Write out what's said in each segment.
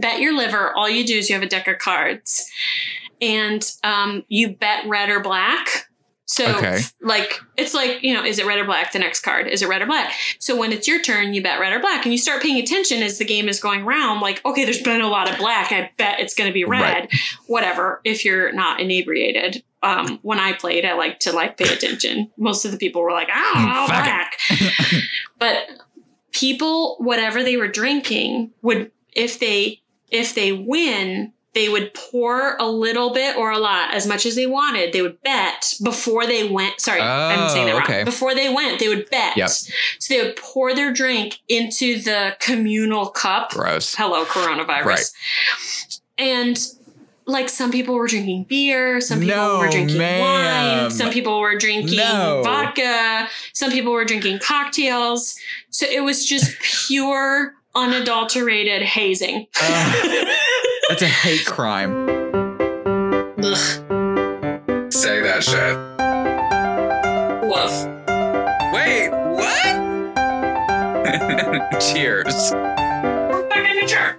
Bet your liver. All you do is you have a deck of cards, and um, you bet red or black. So, Okay. like, it's like, you know, is it red or black? The next card, is it red or black? So, when it's your turn, you bet red or black, and you start paying attention as the game is going round. Like, okay, there's been a lot of black. I bet it's going to be red. Right. Whatever, if you're not inebriated. Um, when I played, I like to like pay attention. Most of the people were like, oh, black. but people, whatever they were drinking, would if they if they win, they would pour a little bit or a lot, as much as they wanted. They would bet before they went. Sorry, I'm oh, saying that Oh, wrong. okay. Before they went, they would bet. Yep. So they would pour their drink into the communal cup. Gross. Hello, coronavirus. Right. And like some people were drinking beer, some people No, were drinking ma'am. wine, some people were drinking No. vodka, some people were drinking cocktails. So it was just pure, unadulterated hazing. Ugh. That's a hate crime. Ugh. Say that shit. Woof. Wait, what? Cheers. Back in the chair.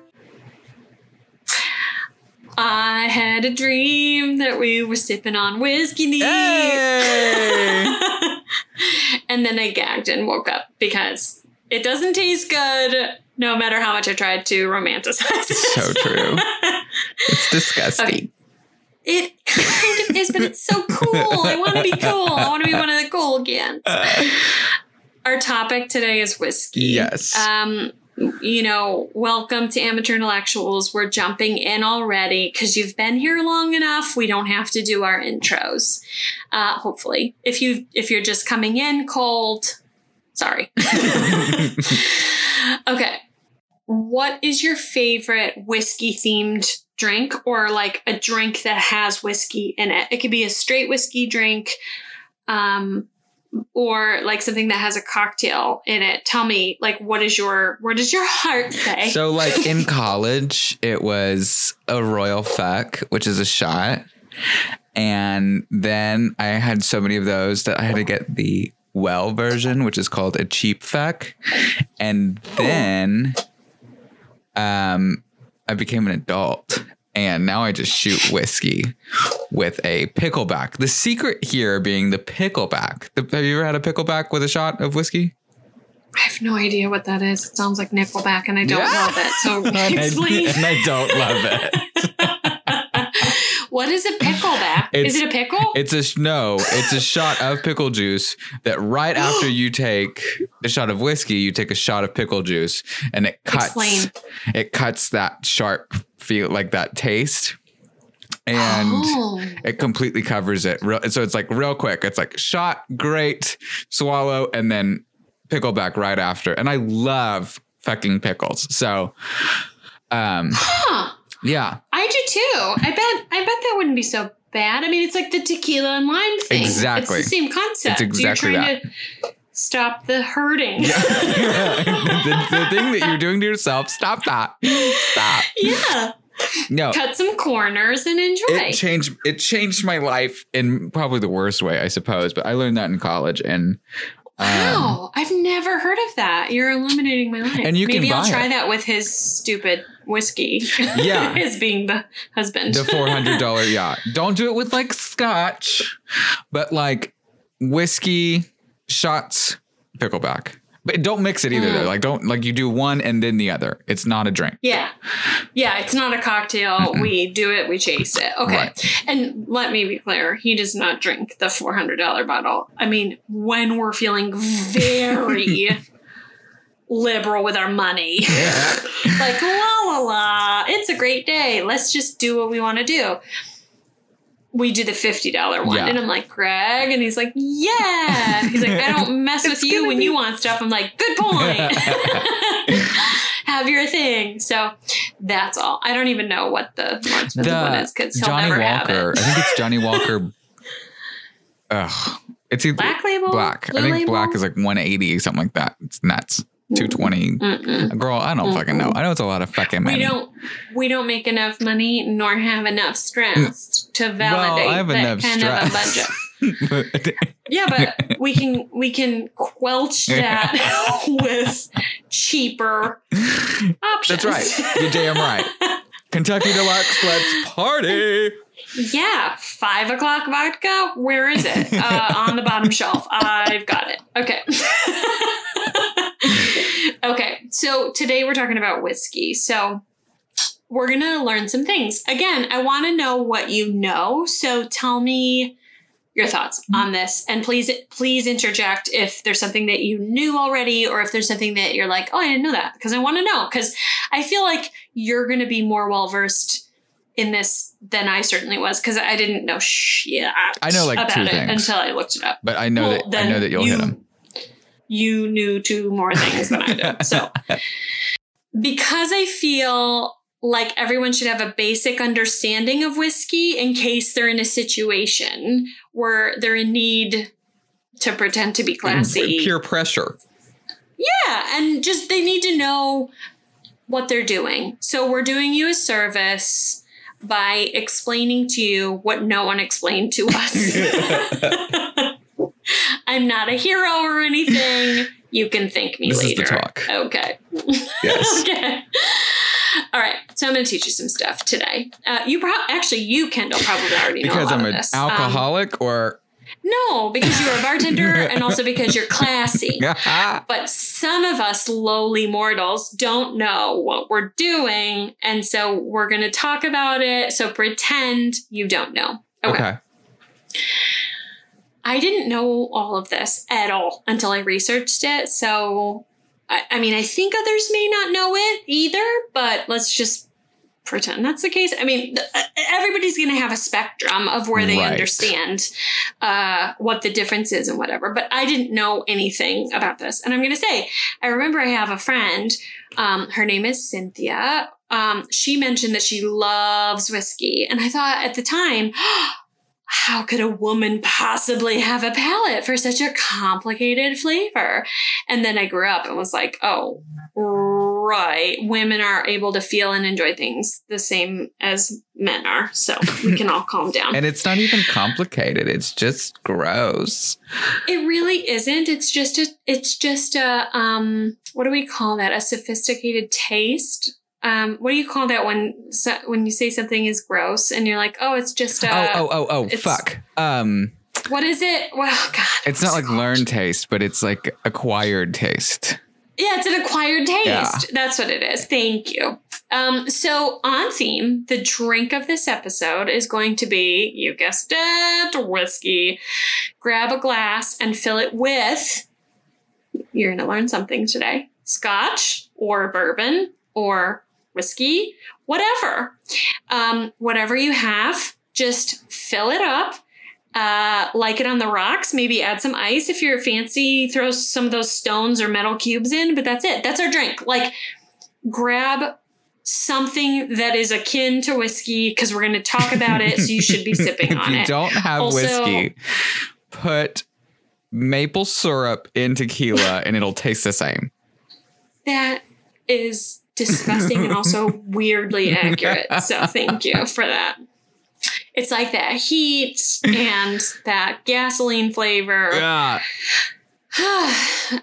I had a dream that we were sipping on whiskey neat. Hey! and then I gagged and woke up because it doesn't taste good no matter how much I tried to romanticize it. So true. It's disgusting. Okay. It kind of is, but it's so cool. I want to be cool. I want to be one of the cool kids. Our topic today is whiskey. Yes. Um, you know, welcome to Amateur Intellectuals. We're jumping in already because you've been here long enough. We don't have to do our intros. Uh, hopefully, if you if you're just coming in cold, sorry. okay. What is your favorite whiskey themed drink or like a drink that has whiskey in it? It could be a straight whiskey drink. Um, or like something that has a cocktail in it. Tell me, like, what is your what does your heart say? So, like in college, it was a Royal Feck, which is a shot. And then I had so many of those that I had to get the well version, which is called a cheap feck. And then um, I became an adult. And now I just shoot whiskey with a pickleback. The secret here being the pickleback. The, have you ever had a pickleback with a shot of whiskey? I have no idea what that is. It sounds like Nickelback, and I don't Yeah. love it. So And I- and I don't love it. What is a pickleback? Is it a pickle? It's a no. It's a shot of pickle juice that right after you take a shot of whiskey, you take a shot of pickle juice, and it cuts. Explain. It cuts that sharp feel, like that taste, and oh. it completely covers it. So it's like real quick. It's like shot, great, swallow, and then pickleback right after. And I love fucking pickles. So, um, Huh. Yeah, I do too. I bet. I bet that wouldn't be so bad. I mean, it's like the tequila and lime thing. Exactly. It's the same concept. It's exactly You're trying to stop the hurting. the, the thing that you're doing to yourself, stop that. Stop. yeah. No. Cut some corners and enjoy. It changed it changed my life in probably the worst way, I suppose. But I learned that in college and um, Wow, I've never heard of that. You're illuminating my life. And you can Maybe I'll try it. that with his stupid whiskey. Yeah. his being the husband. the four hundred dollar yacht. Don't do it with like scotch, but like whiskey, shots, pickleback. But don't mix it either. Mm. Though. Like don't like you do one and then the other. It's not a drink. yeah, yeah. It's not a cocktail. We do it. We chase it. Okay. Right. And let me be clear. He does not drink the four hundred dollar bottle. I mean, when we're feeling very liberal with our money. like la la la it's a great day let's just do what we want to do we do the $50 one Yeah. and i'm like greg and he's like yeah And he's like i don't mess with you when be- you want stuff i'm like good point have your thing so that's all i don't even know what the more expensive one is because he'll Johnny never Walker. have it I think it's Johnnie Walker. Ugh. It's either black label black. Blue I think label? black is like 180, something like that. It's nuts. 220. Mm-mm. Girl, I don't fucking know. I know it's a lot of fucking money. we don't we don't make enough money nor have enough stress to validate well, I have that enough kind of a budget. Yeah, but we can we can quelch that with cheaper options. That's right. You're damn right. Kentucky Deluxe, let's party. Yeah, five o'clock vodka. Where is it? Uh, on the bottom shelf. I've got it. Okay. So today we're talking about whiskey. So we're going to learn some things. Again, I want to know what you know. So tell me your thoughts mm-hmm. on this and please please interject if there's something that you knew already or if there's something that you're like, "Oh, I didn't know that." Because I want to know cuz I feel like you're going to be more well versed in this than I certainly was because I didn't know shit. I know, like, about two it things. until I looked it up. But I know Well, that I know that you'll you- hit them. You knew two more things than I did. So, because I feel like everyone should have a basic understanding of whiskey in case they're in a situation where they're in need to pretend to be mm, classy. Pure pressure. Yeah, and just they need to know what they're doing. So we're doing you a service by explaining to you what no one explained to us. I'm not a hero or anything. You can thank me This is the talk. Okay. Yes. okay. All right. So I'm going to teach you some stuff today. Uh, you pro- actually you Kendall probably already know because I'm an. Um, alcoholic or no, because you're a bartender and also because you're classy. But some of us lowly mortals don't know what we're doing. And so we're going to talk about it. So pretend you don't know. okay. I didn't know all of this at all until I researched it. So, I, I mean, I think others may not know it either, but let's just pretend that's the case. I mean, th- everybody's going to have a spectrum of where they Right. understand uh, what the difference is and whatever. But I didn't know anything about this. And I'm going to say, I remember I have a friend, um, her name is Cynthia. Um, she mentioned that she loves whiskey. And I thought at the time, how could a woman possibly have a palate for such a complicated flavor? And then I grew up and was like, oh, right. Women are able to feel and enjoy things the same as men are. So we can all calm down. And it's not even complicated. It's just gross. It really isn't. It's just a it's just a um what do we call that? A sophisticated taste. Um what do you call that when so, when you say something is gross and you're like, "Oh, it's just a oh, oh, oh, oh, fuck. Um, What is it? Well, god. it's not like called? learned taste, but it's like acquired taste. Yeah, it's an acquired taste. Yeah. That's what it is. Thank you. Um, so on theme, the drink of this episode is going to be, you guessed it, whiskey. Grab a glass and fill it with, you're going to learn something today, scotch or bourbon or whiskey, whatever. Um, whatever you have, just fill it up. Uh, like it on the rocks. Maybe add some ice if you're fancy. Throw some of those stones or metal cubes in, but that's it. That's our drink. Like, grab something that is akin to whiskey because we're going to talk about it. So you should be sipping on it. if you don't have Also- whiskey, put maple syrup in tequila and it'll taste the same. That is disgusting and also weirdly accurate. So thank you for that. It's like that heat and that gasoline flavor. Yeah.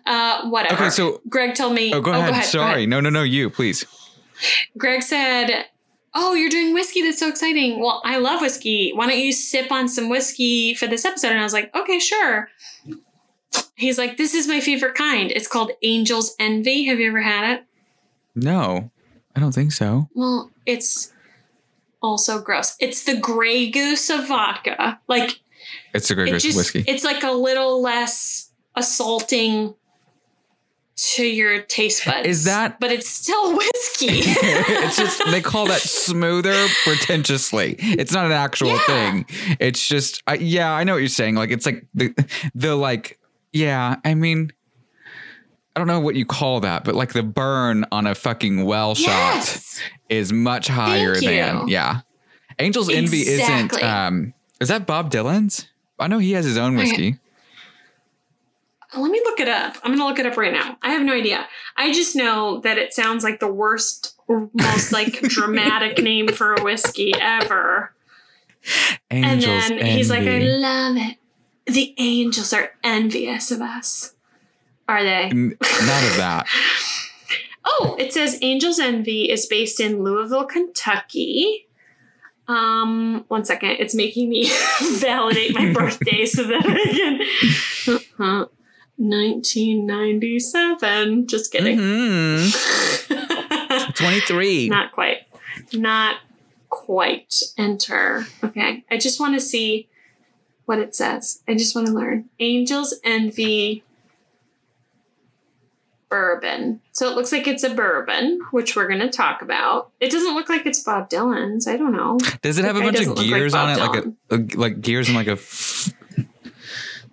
uh, whatever. Okay, so Greg told me. oh, go ahead. go ahead. Sorry, no, no, no. You please. Greg said, Oh, you're doing whiskey. That's so exciting. Well, I love whiskey. Why don't you sip on some whiskey for this episode? And I was like, Okay, sure. He's like, This is my favorite kind. It's called Angel's Envy. Have you ever had it? No, I don't think so. Well, it's also gross. It's the gray goose of vodka. Like, It's a gray it just, whiskey. it's like a little less assaulting to your taste buds. Is that- But it's still whiskey. it's just they call that smoother pretentiously. It's not an actual Yeah. thing. It's just I, yeah, I know what you're saying. Like it's like the the like yeah. I mean, I don't know what you call that, but like the burn on a fucking well Yes. shot is much higher than yeah. Angel's Envy isn't. um Is that Bob Dylan's? I know he has his own Okay. whiskey. Let me look it up. I'm going to look it up right now. I have no idea. I just know that it sounds like the worst, most like dramatic name for a whiskey ever. Angel's and then he's like, I love it. The angels are envious of us. Are they? N- None of that. Oh, it says Angels Envy is based in Louisville, Kentucky. Um, one second. It's making me validate my birthday so that I can. Uh-huh. 1997. Just kidding. Mhm. 23. Not quite. Not quite. Enter. Okay. I just want to see what it says. I just want to learn. Angels Envy bourbon. So it looks like it's a bourbon, which we're going to talk about. It doesn't look like it's Bob Dylan's. I don't know. Does it have a bunch of look like gears on it? Bob Like a, a like gears and like a f-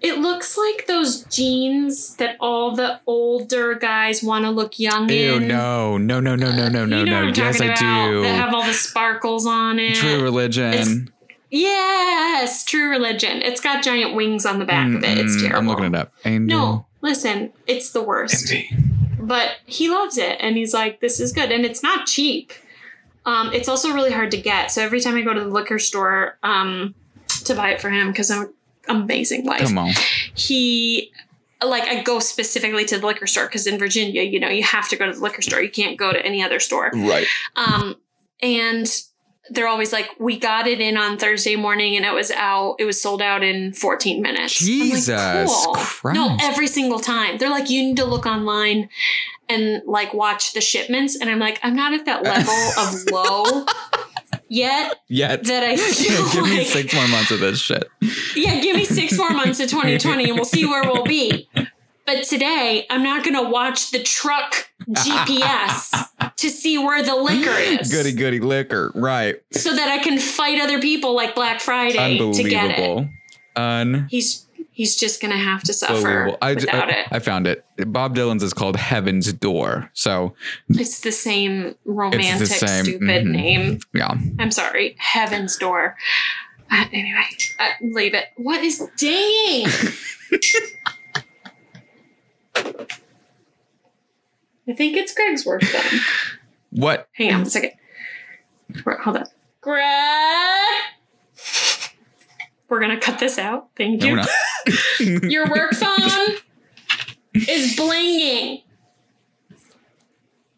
It looks like those jeans that all the older guys want to look young Ew, in. no, no, no, no, no, no, no, you know no. Yes, I do. That have all the sparkles on it. True religion. Yes, True Religion. It's got giant wings on the back of it. It's terrible. I'm looking it up. Angel. No, listen, it's the worst. Envy. But he loves it, and he's like, "This is good," and it's not cheap. Um, it's also really hard to get. So every time I go to the liquor store um, to buy it for him, because I'm an amazing wife, Come on. he like I go specifically to the liquor store because in Virginia, you know, you have to go to the liquor store. You can't go to any other store. Right. Um, and they're always like, "We got it in on Thursday morning, and it was out. It was sold out in 14 minutes." I'm like, Jesus Christ. No, every single time they're like, "You need to look online." And like watch the shipments, and I'm like, I'm not at that level of low yet Yet. that I feel Give me six more months of this shit. yeah, give me six more months to 2020 and we'll see where we'll be. But today, I'm not going to watch the truck GPS to see where the liquor is. Goody goody liquor. Right. So that I can fight other people like Black Friday to get it. Unbelievable. He's he's just going to have to suffer I, without I, it. I found it. Bob Dylan's is called Heaven's Door. So It's the same romantic, same, stupid mhm. name. yeah. I'm sorry. Heaven's Door. Uh, anyway, uh, leave it. What is danging? I think it's Greg's work then. What? Hang on a second. Hold on. Greg! We're going to cut this out. Thank you. we're. Your work phone is blinging.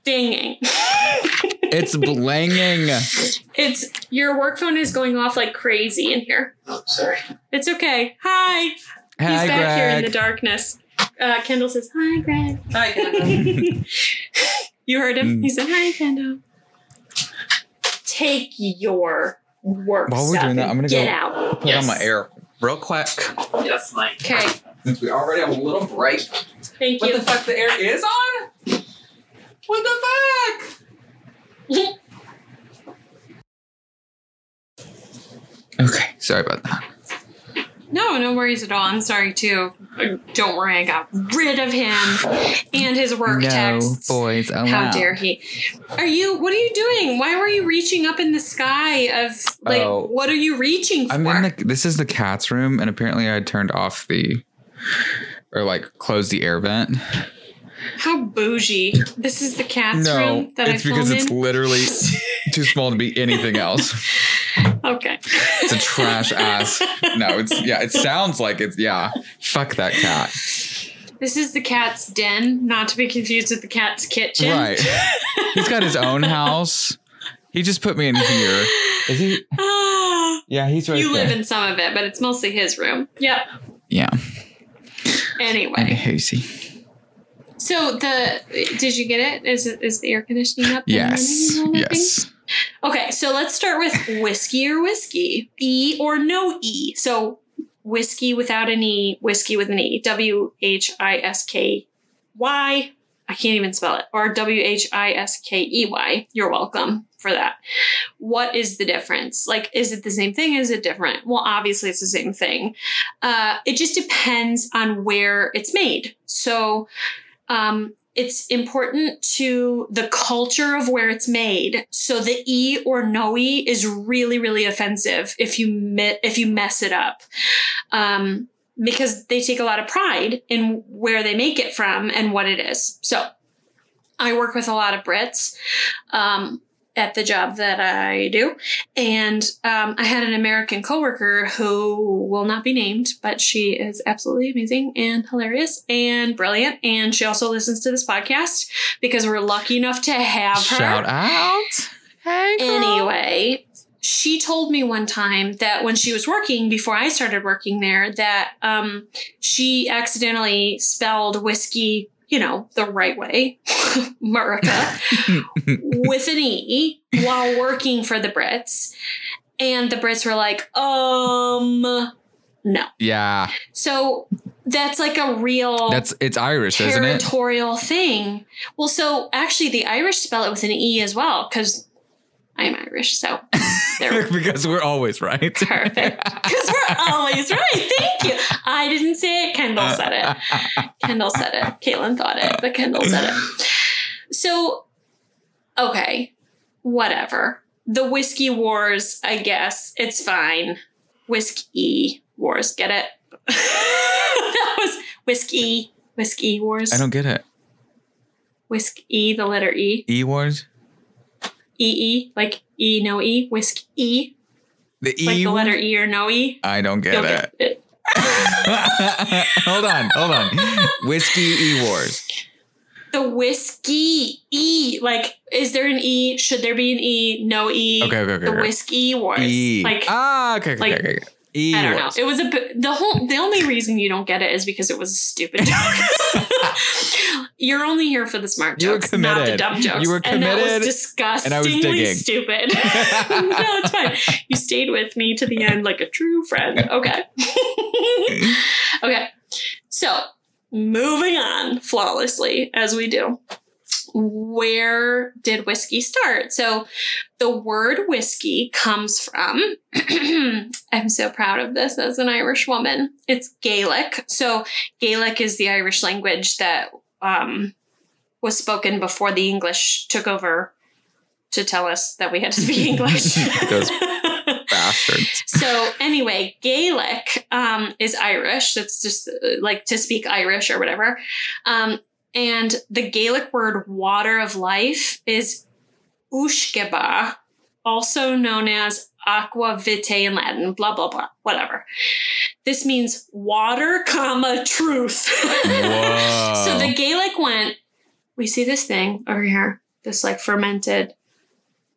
Dinging. It's blinging. It's your work phone is going off like crazy in here. Oh, sorry. It's okay. Hi. He's Hi, back here in the darkness. Uh, Kendall says, Hi, Greg. Hi, Kendall. you heard him? Mm. He said, Hi, Kendall. Take your work While we're stuff doing that, I'm gonna get go- out. Put on my air real quick. yes, Mike. Okay. Since we already have a little break. Thank What you. the fuck? The air is on? What the fuck? Okay, sorry about that. No, no worries at all. I'm sorry too. Don't worry, I got rid of him and his work no texts. boys allowed. How dare he? Are you? What are you doing? Why were you reaching up in the sky? Of like, Oh. what are you reaching for? I'm in the. This is the cat's room, and apparently I turned off the, or like closed the air vent. How bougie! This is the cat's no, room that it's I because film it's in. literally too small to be anything else. okay. It's a trash ass. No, it's yeah. It sounds like it's yeah. Fuck that cat. This is the cat's den, not to be confused with the cat's kitchen. Right. He's got his own house. He just put me in here. Is he? Ah, Yeah, he's right you live in some of it, but it's mostly his room. Yep. Yeah. Anyway, And hazy. so the did you get it? Is it is the air conditioning up? and Yes. running and all that Yes. Okay, so let's start with whiskey or whiskey, E or no E. So whiskey without an E, whiskey with an E, W H I S K Y. I can't even spell it, or W H I S K E Y. You're welcome for that. What is the difference? Like, is it the same thing? Is it different? Well, obviously, it's the same thing. Uh, it just depends on where it's made. So, um, it's important to the culture of where it's made. So the e or no e is really, really offensive if you if you mess it up, um, because they take a lot of pride in where they make it from and what it is. So I work with a lot of Brits. Um, at the job that I do. And um, I had an American coworker who will not be named, but she is absolutely amazing and hilarious and brilliant. And she also listens to this podcast because we're lucky enough to have her. Shout out. Hey. Anyway, she told me one time that when she was working before I started working there, that um, she accidentally spelled whiskey, you know, the right way, Murica, with an E while working for the Brits. And the Brits were like, um, no. Yeah. So that's like a real That's it's Irish, isn't it? territorial thing. Well, so actually, the Irish spell it with an E as well because I'm Irish. So there because we're always right. Perfect. Because we're always right. Thank you. I didn't say it. Kendall said it. Kendall said it. Caitlin thought it, but Kendall said it. So, okay, whatever. The whiskey wars, I guess. It's fine. Whiskey wars. Get it? that was whiskey. Whiskey wars. I don't get it. Whiskey, the letter E. E wars? E E, like E, no E. Whiskey E. The E Like the letter E or no E. I don't get You'll it. get it. hold on, hold on. Whiskey E wars. The whiskey E. Like, is there an E? Should there be an E? No E. Okay, okay, okay, The okay. whiskey wars. E. Like, ah, okay, okay, like- okay, okay. I don't know. It was a the whole. The only reason you don't get it is because it was a stupid joke. You're only here for the smart jokes, not the dumb jokes. You were and that committed, was disgustingly and I was digging. stupid. no, it's fine. You stayed with me to the end like a true friend. Okay. okay. So moving on flawlessly as we do. Where did whiskey start? So the word whiskey comes from, I'm so proud of this as an Irish woman. It's Gaelic. So Gaelic is the Irish language that um, was spoken before the English took over to tell us that we had to speak English. Those Bastards. so anyway, Gaelic um, is Irish. That's just uh, like to speak Irish or whatever. Um, and the Gaelic word "water of life" is ushkeba, also known as aqua vitae in Latin. Blah blah blah. Whatever. This means water, comma truth. So the Gaelic went. We see this thing over here. This like fermented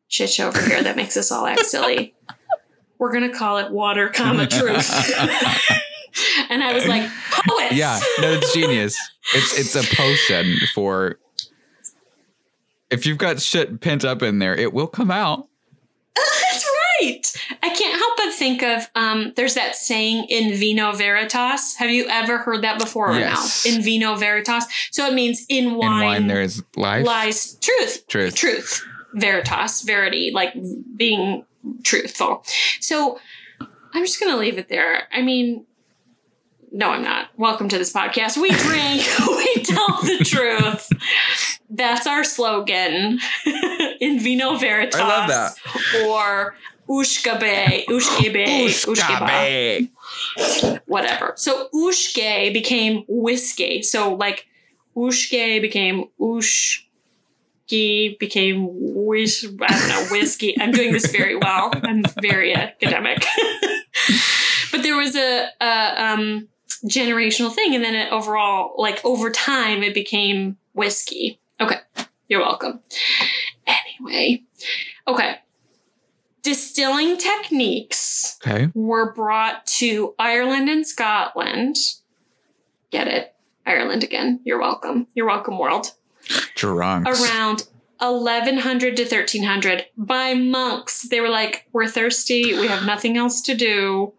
shit show over here that makes us all act silly. We're gonna call it water, comma truth. and I was like, poets. Yeah, no, it's genius. It's it's a potion for if you've got shit pent up in there, it will come out. That's right. I can't help but think of um, there's that saying in vino veritas. Have you ever heard that before or Yes. In vino veritas. So it means in wine, In wine there is life. lies truth. Truth. Truth. Veritas. Verity. Like being truthful. So I'm just gonna leave it there. I mean, no, I'm not. Welcome to this podcast. We drink, we tell the truth. That's our slogan. In vino veritas. I love that. Or ushkabe, ushkabe, ushkaba Ushkabe. whatever. So ushke became whiskey. So like ushke became ushki became wish I don't know whiskey. I'm doing this very well. I'm very academic. but there was a, a um, generational thing, and then it overall, like over time, it became whiskey. Okay, you're welcome. Anyway, okay. Distilling techniques Okay. were brought to Ireland and Scotland. Get it? Ireland again. You're welcome. You're welcome, world. Drunks. Around 1100 to 1300 by monks. They were like, We're thirsty. We have nothing else to do.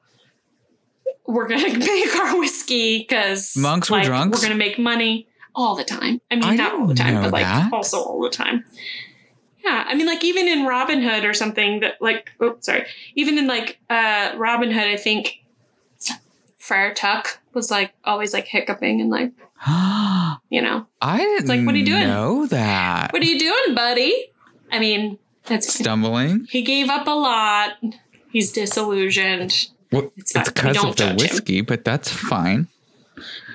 We're going to make our whiskey because Monks were like, drunks? We're going to make money all the time. I mean, I not all the time, but like that. also all the time. Yeah, I mean, like even in Robin Hood or something that, like, oh, sorry, even in like uh Robin Hood, I think Friar Tuck was like always like hiccuping and like, you know, I didn't like, what are you doing? know that. what are you doing, buddy? I mean, that's Stumbling? he gave up a lot. He's disillusioned. Well, It's it's because of the judge him. whiskey, but that's fine.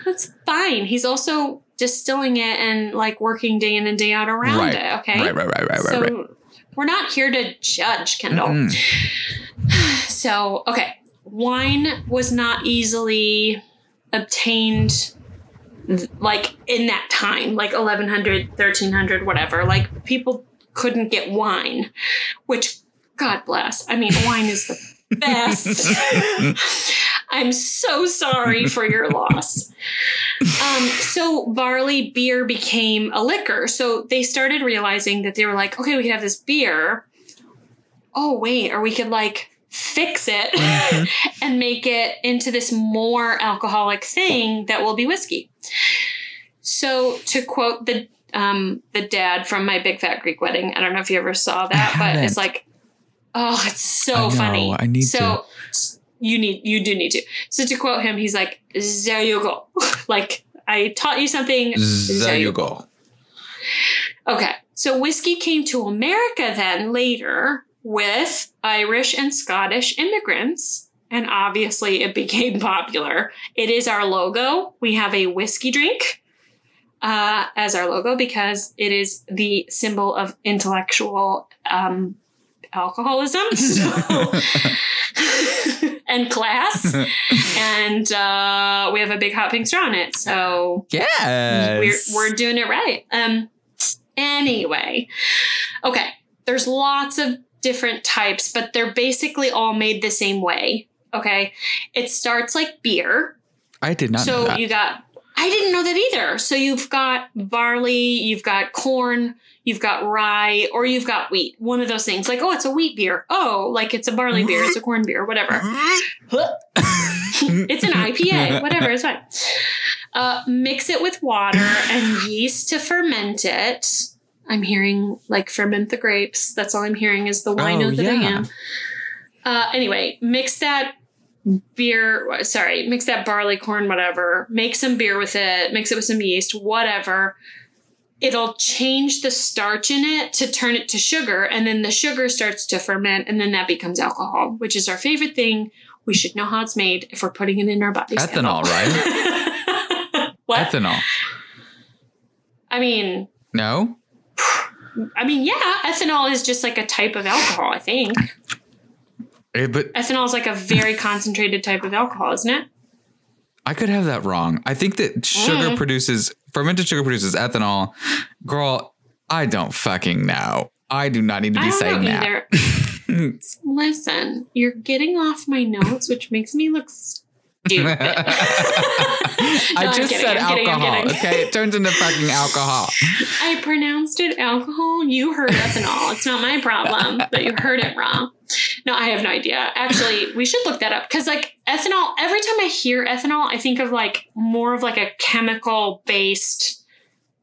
That's fine. He's also distilling it and like working day in and day out around Right. it. Okay. Right, right, right, right, right, so right. We're not here to judge, Kendall. Mm. So, okay. Wine was not easily obtained like in that time, like 1100, 1300, whatever. Like people couldn't get wine, which God bless. I mean, wine is the best. I'm so sorry for your loss. Um, so barley beer became a liquor. So they started realizing that they were like, okay, we could have this beer. Oh wait, or we could like fix it and make it into this more alcoholic thing that will be whiskey. So to quote the um, the dad from my big fat Greek wedding, I don't know if you ever saw that, but it's like, oh, it's so I know, funny. I need so you need you do need to. So to quote him, he's like, there you go. like I taught you something. There you go. Okay. So whiskey came to America then later with Irish and Scottish immigrants. And obviously it became popular. It is our logo. We have a whiskey drink uh, as our logo because it is the symbol of intellectual um, alcoholism so, and class. and uh, we have a big hot pink straw on it. So Yes. we're, we're doing it right. Um, anyway, okay. There's lots of different types, but they're basically all made the same way. Okay. It starts like beer. I did not know so you got, I didn't know that either. So you've got barley, you've got corn, you've got rye, or you've got wheat. One of those things. Like, oh, it's a wheat beer. Oh, like it's a barley beer, it's a corn beer, whatever. it's an IPA, whatever, it's fine. Uh, mix it with water and yeast to ferment it. I'm hearing like ferment the grapes. That's all I'm hearing is the wine Oh, note that I am. Uh, anyway, mix that beer, sorry, mix that barley corn, whatever. Make some beer with it, mix it with some yeast, whatever. It'll change the starch in it to turn it to sugar, and then the sugar starts to ferment, and then that becomes alcohol, which is our favorite thing. We should know how it's made if we're putting it in our bodies. Ethanol, right? what? Ethanol. I mean, No? I mean, yeah, ethanol is just like a type of alcohol. I think Eh, but ethanol is like a very concentrated type of alcohol, isn't it? I could have that wrong. I think that sugar Mm. produces fermented sugar produces ethanol. Girl, I don't fucking know. I do not need to I be saying that. Listen, you're getting off my notes, which makes me look stupid. I I'm just kidding, said I'm alcohol. kidding. Okay, it turns into fucking alcohol. I pronounced it alcohol. You heard ethanol. It's not my problem but you heard it wrong. No, I have no idea. Actually, we should look that up because, like, ethanol, every time I hear ethanol, I think of like more of like a chemical based,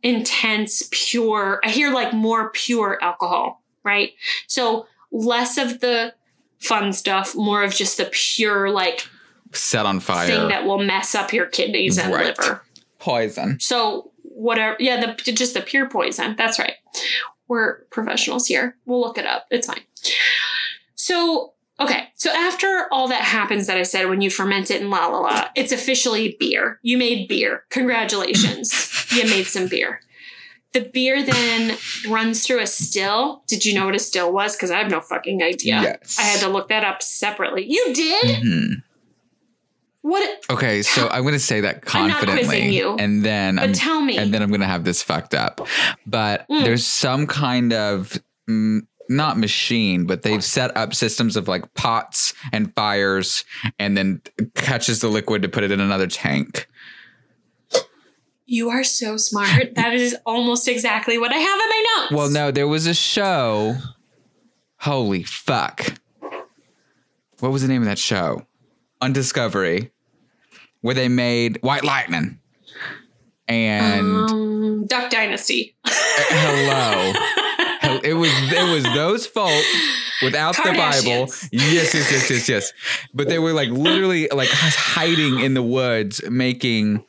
intense, pure. I hear like more pure alcohol, right? So less of the fun stuff, more of just the pure, like, Set on fire. thing that will mess up your kidneys and Right. liver. Poison. So whatever, yeah, the just the pure poison. That's right. We're professionals here. We'll look it up. It's fine. So okay, so after all that happens that I said when you ferment it and la la la, it's officially beer. You made beer. Congratulations, you made some beer. The beer then runs through a still. Did you know what a still was? Because I have no fucking idea. Yes. I had to look that up separately. You did? Mhm. What? Okay, so I'm going to say that I'm not quizzing confidently, you. and then But I'm, tell me. and then I'm going to have this fucked up. But Mm. there's some kind of mm, not machine, but they've set up systems of like pots and fires, and then catches the liquid to put it in another tank. You are so smart. That is almost exactly what I have in my notes. Well, no, there was a show. Holy fuck! What was the name of that show? On Discovery, where they made White Lightning, and um, Duck Dynasty. hello. It was it was those folk without the Bible. Yes, yes, yes, yes, yes. But they were like literally like hiding in the woods making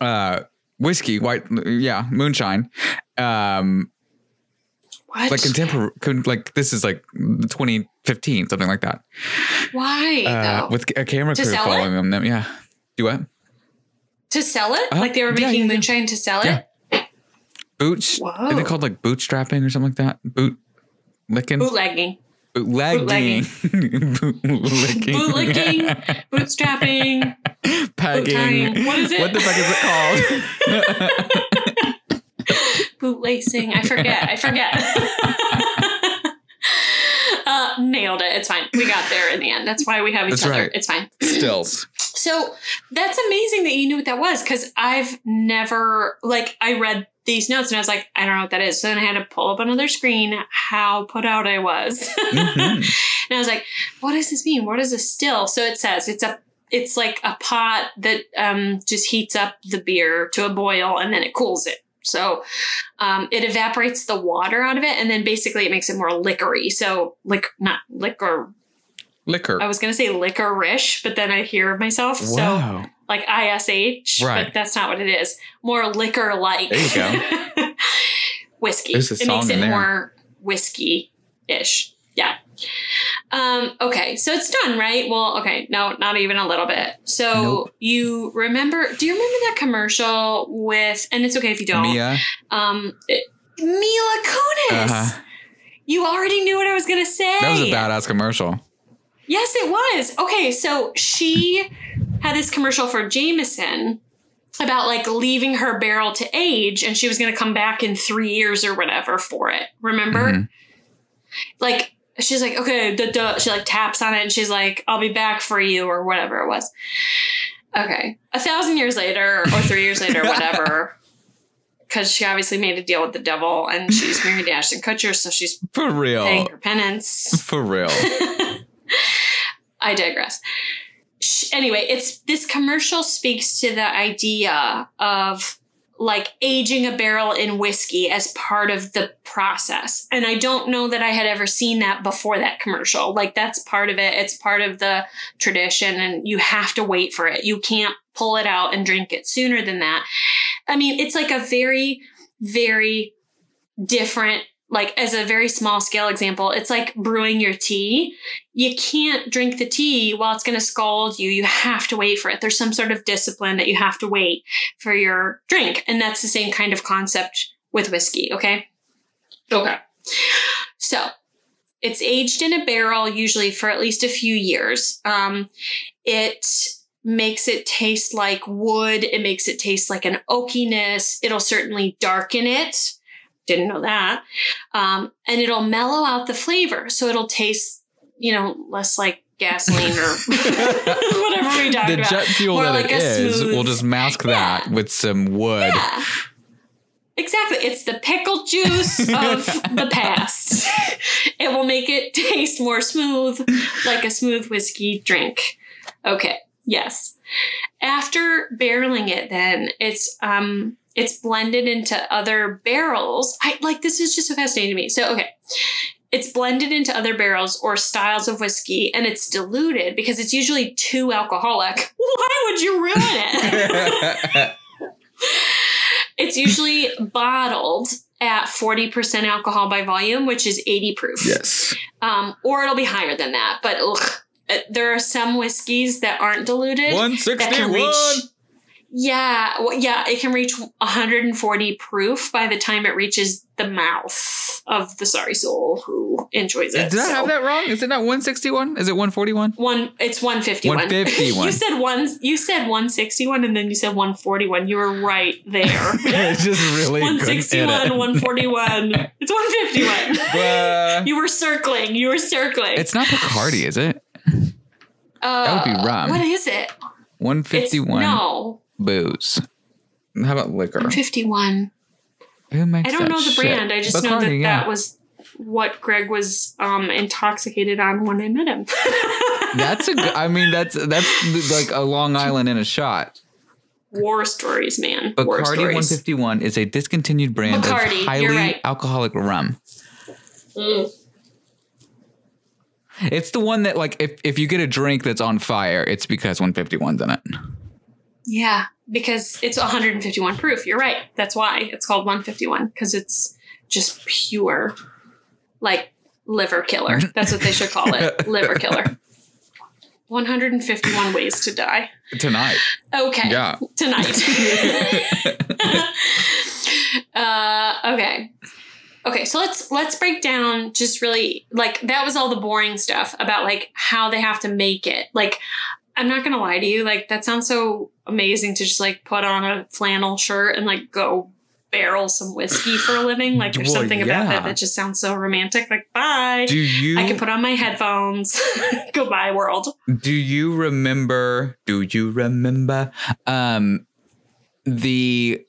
uh whiskey, white yeah, moonshine. Um What? like contemporary like this is like 2015 something like that. Why Uh with a camera To crew following them. them. Yeah. Do what? to sell it? Uh, like they were yeah, making yeah, yeah. moonshine to sell Yeah. it? Boots. Whoa. Are they called like bootstrapping or something like that? Boot licking, Bootlegging. bootlegging, bootlicking, Bootlicking, bootstrapping, pegging. What is it? What the fuck is it called? bootlacing. I forget. I forget. uh, nailed it. It's fine. We got there in the end. That's why we have each That's other. right. It's fine. Stills. So that's amazing that you knew what that was because I've never, like, I read these notes and I was like, I don't know what that is. So then I had to pull up another screen how put out I was. Mhm. And I was like, what does this mean? What is a still? So it says it's a it's like a pot that um, just heats up the beer to a boil and then it cools it. So um, it evaporates the water out of it and then basically it makes it more liquory. So like not liquor. Liquor. I was gonna say licorice, but then I hear myself. So wow. like ISH, Right. but that's not what it is. More liquor like. There you go. whiskey. It makes it more whiskey ish. Yeah. Um, okay, so it's done, right? Well, okay, no, not even a little bit. So Nope. you remember? Do you remember that commercial with? And it's okay if you don't. Mia. Um, it- Mila Kunis. Uh-huh. You already knew what I was gonna say. That was a badass commercial. Yes, it was. Okay, so she had this commercial for Jameson about like leaving her barrel to age and she was going to come back in three years or whatever for it. Remember? Mhm. Like, she's like, okay, duh, duh. she like taps on it and she's like, I'll be back for you or whatever it was. Okay. A thousand years later or three years later, whatever. Because she obviously made a deal with the devil and she's married to Ashton Kutcher, so she's For real. paying her penance. For real. I digress. Anyway, it's this commercial speaks to the idea of like aging a barrel in whiskey as part of the process. And I don't know that I had ever seen that before that commercial. Like that's part of it. It's part of the tradition and you have to wait for it. You can't pull it out and drink it sooner than that. I mean, it's like a very very different like as a very small scale example, it's like brewing your tea you can't drink the tea while it's going to scald you. You have to wait for it. There's some sort of discipline that you have to wait for your drink. And that's the same kind of concept with whiskey. Okay. Okay. So it's aged in a barrel, usually for at least a few years. Um, it makes it taste like wood. It makes it taste like an oakiness. It'll certainly darken it. Didn't know that. Um, and it'll mellow out the flavor. So it'll taste you know, less like gasoline or whatever we talked the about. jet fuel More that like it a is, smooth- we'll just mask that Yeah. with some wood. Yeah. Exactly. It's the pickle juice of the past. It will make it taste more smooth, like a smooth whiskey drink. Okay. Yes. After barreling it, then it's um it's blended into other barrels. I like this is just so fascinating to me. So okay. It's blended into other barrels or styles of whiskey and it's diluted because it's usually too alcoholic. Why would you ruin it? It's usually bottled at 40% alcohol by volume, which is 80 proof. yes. Um, or it'll be higher than that. But ugh, uh, there are some whiskeys that aren't diluted. that can 161. reach. Yeah, well, yeah, it can reach 140 proof by the time it reaches the mouth of the sorry soul who enjoys it. Did I So- have that wrong? Is it not 161? Is it 141? One, it's 151. 151. you said one, you said 161 and then you said 141. You were right there. it's just really 161, 141. It's 151. Uh, you were circling. You were circling. it's not Bacardi, is it? uh, would be rum. What is it? It's, 151 no, booze. How about liquor? 51. Who makes I don't know the shit? brand. I just know that yeah. that was what Greg was um, intoxicated on when I met him. That's a. I mean, that's that's like a Long Island in a shot. war stories, man. war Bacardi stories. 151 is a discontinued brand Bacardi, of highly right. alcoholic rum. Mm. It's the one that like if if you get a drink that's on fire, it's because 151's in it. Yeah, because it's 151 proof. You're right. That's why it's called 151 because it's just pure, like liver killer. That's what they should call it, liver killer. 151 ways to die. Tonight. Okay. Yeah. Tonight. uh, okay. Okay, so let's let's break down just really like that was all the boring stuff about like how they have to make it. Like I'm not gonna lie to you, like that sounds so amazing to just like put on a flannel shirt and like go barrel some whiskey for a living. Like there's Well, something about that that just sounds so romantic. Like bye. Do you I can put on my headphones. Goodbye, world. do you remember do you remember um the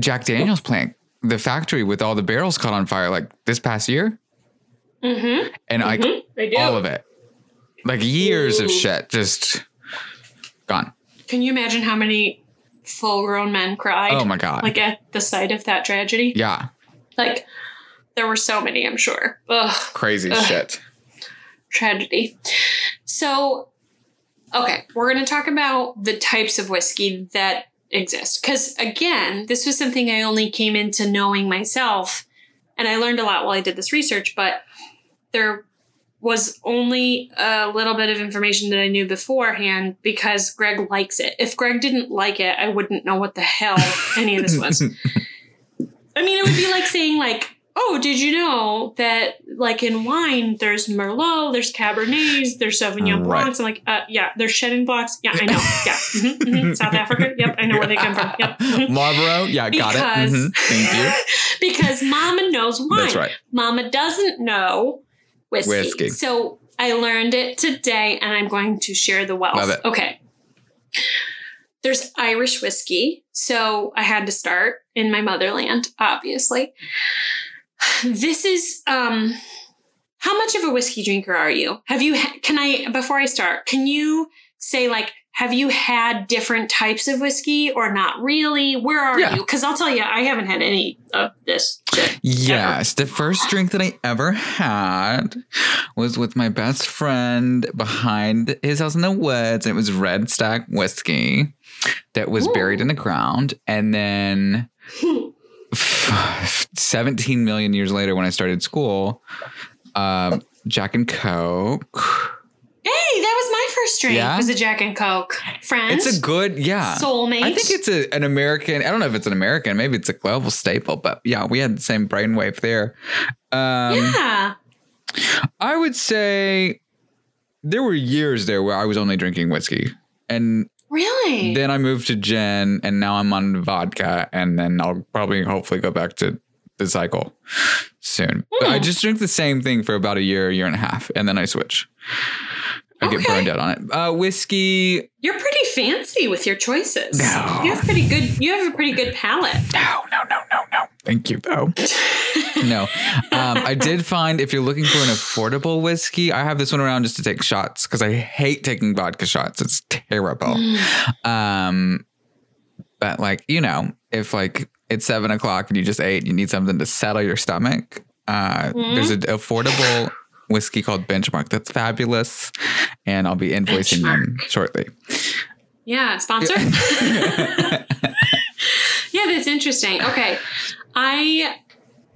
Jack Daniels plant, the factory with all the barrels caught on fire like this past year? Mm-hmm. And like I do. all of it. Like years of shit just gone. Can you imagine how many full grown men cried? Oh my god. Like at the sight of that tragedy? yeah. Like there were so many, I'm sure. Ugh. Crazy Ugh. shit. tragedy. So, okay, we're going to talk about the types of whiskey that exist. Because, again, this was something I only came into knowing myself. And I learned a lot while I did this research, but there was only a little bit of information that I knew beforehand because Greg likes it. If Greg didn't like it, I wouldn't know what the hell any of this was. I mean, it would be like saying, like, oh, did you know that, like, in wine, there's Merlot, there's Cabernets, there's Sauvignon Right. Blancs. I'm like, uh, yeah, there's Chenin Blancs. Yeah, I know. Yeah. mhm, mhm. South Africa. Yep, I know where they come from. Yep. mhm. Marlborough? Yeah, got it. Because- Mhm. Thank you. because Mama knows wine. That's right. Mama doesn't know whiskey. Whiskey. So I learned it today and I'm going to share the wealth. Love it. Okay. There's Irish whiskey. So I had to start in my motherland, obviously. This is um how much of a whiskey drinker are you? Have you can I before I start, can you say like have you had different types of whiskey or not really? Where are Yeah. you? Because I'll tell you, I haven't had any of this shit. Yes, the first drink that I ever had was with my best friend behind his house in the woods. And it was Red Stag whiskey that was Ooh. buried in the ground. And then 17 million years later, when I started school, um, Jack and Coke. Hey, that was my first drink. Yeah? Was a Jack and Coke. Friends. It's a good, yeah. soulmate. I think it's a, an American. I don't know if it's an American. Maybe it's a global staple. But yeah, we had the same brainwave there. Um, yeah. I would say there were years there where I was only drinking whiskey. And Really? then I moved to gin and now I'm on vodka and then I'll probably hopefully go back to the cycle soon. But I just drink the same thing for about a year, year and a half, and then I switch. I get burned out on it. Uh, whiskey, You're pretty fancy with your choices. No. You have pretty good. You have a pretty good palate. no, no, no, no, no. Thank you, though. no. Um, I did find if you're looking for an affordable whiskey, I have this one around just to take shots because I hate taking vodka shots. It's terrible. Um, but like, you know, if like it's seven o'clock and you just ate, you need something to settle your stomach. Uh, There's an affordable whiskey called Benchmark that's fabulous, and I'll be invoicing them shortly. Yeah, sponsor. yeah, that's interesting. Okay, I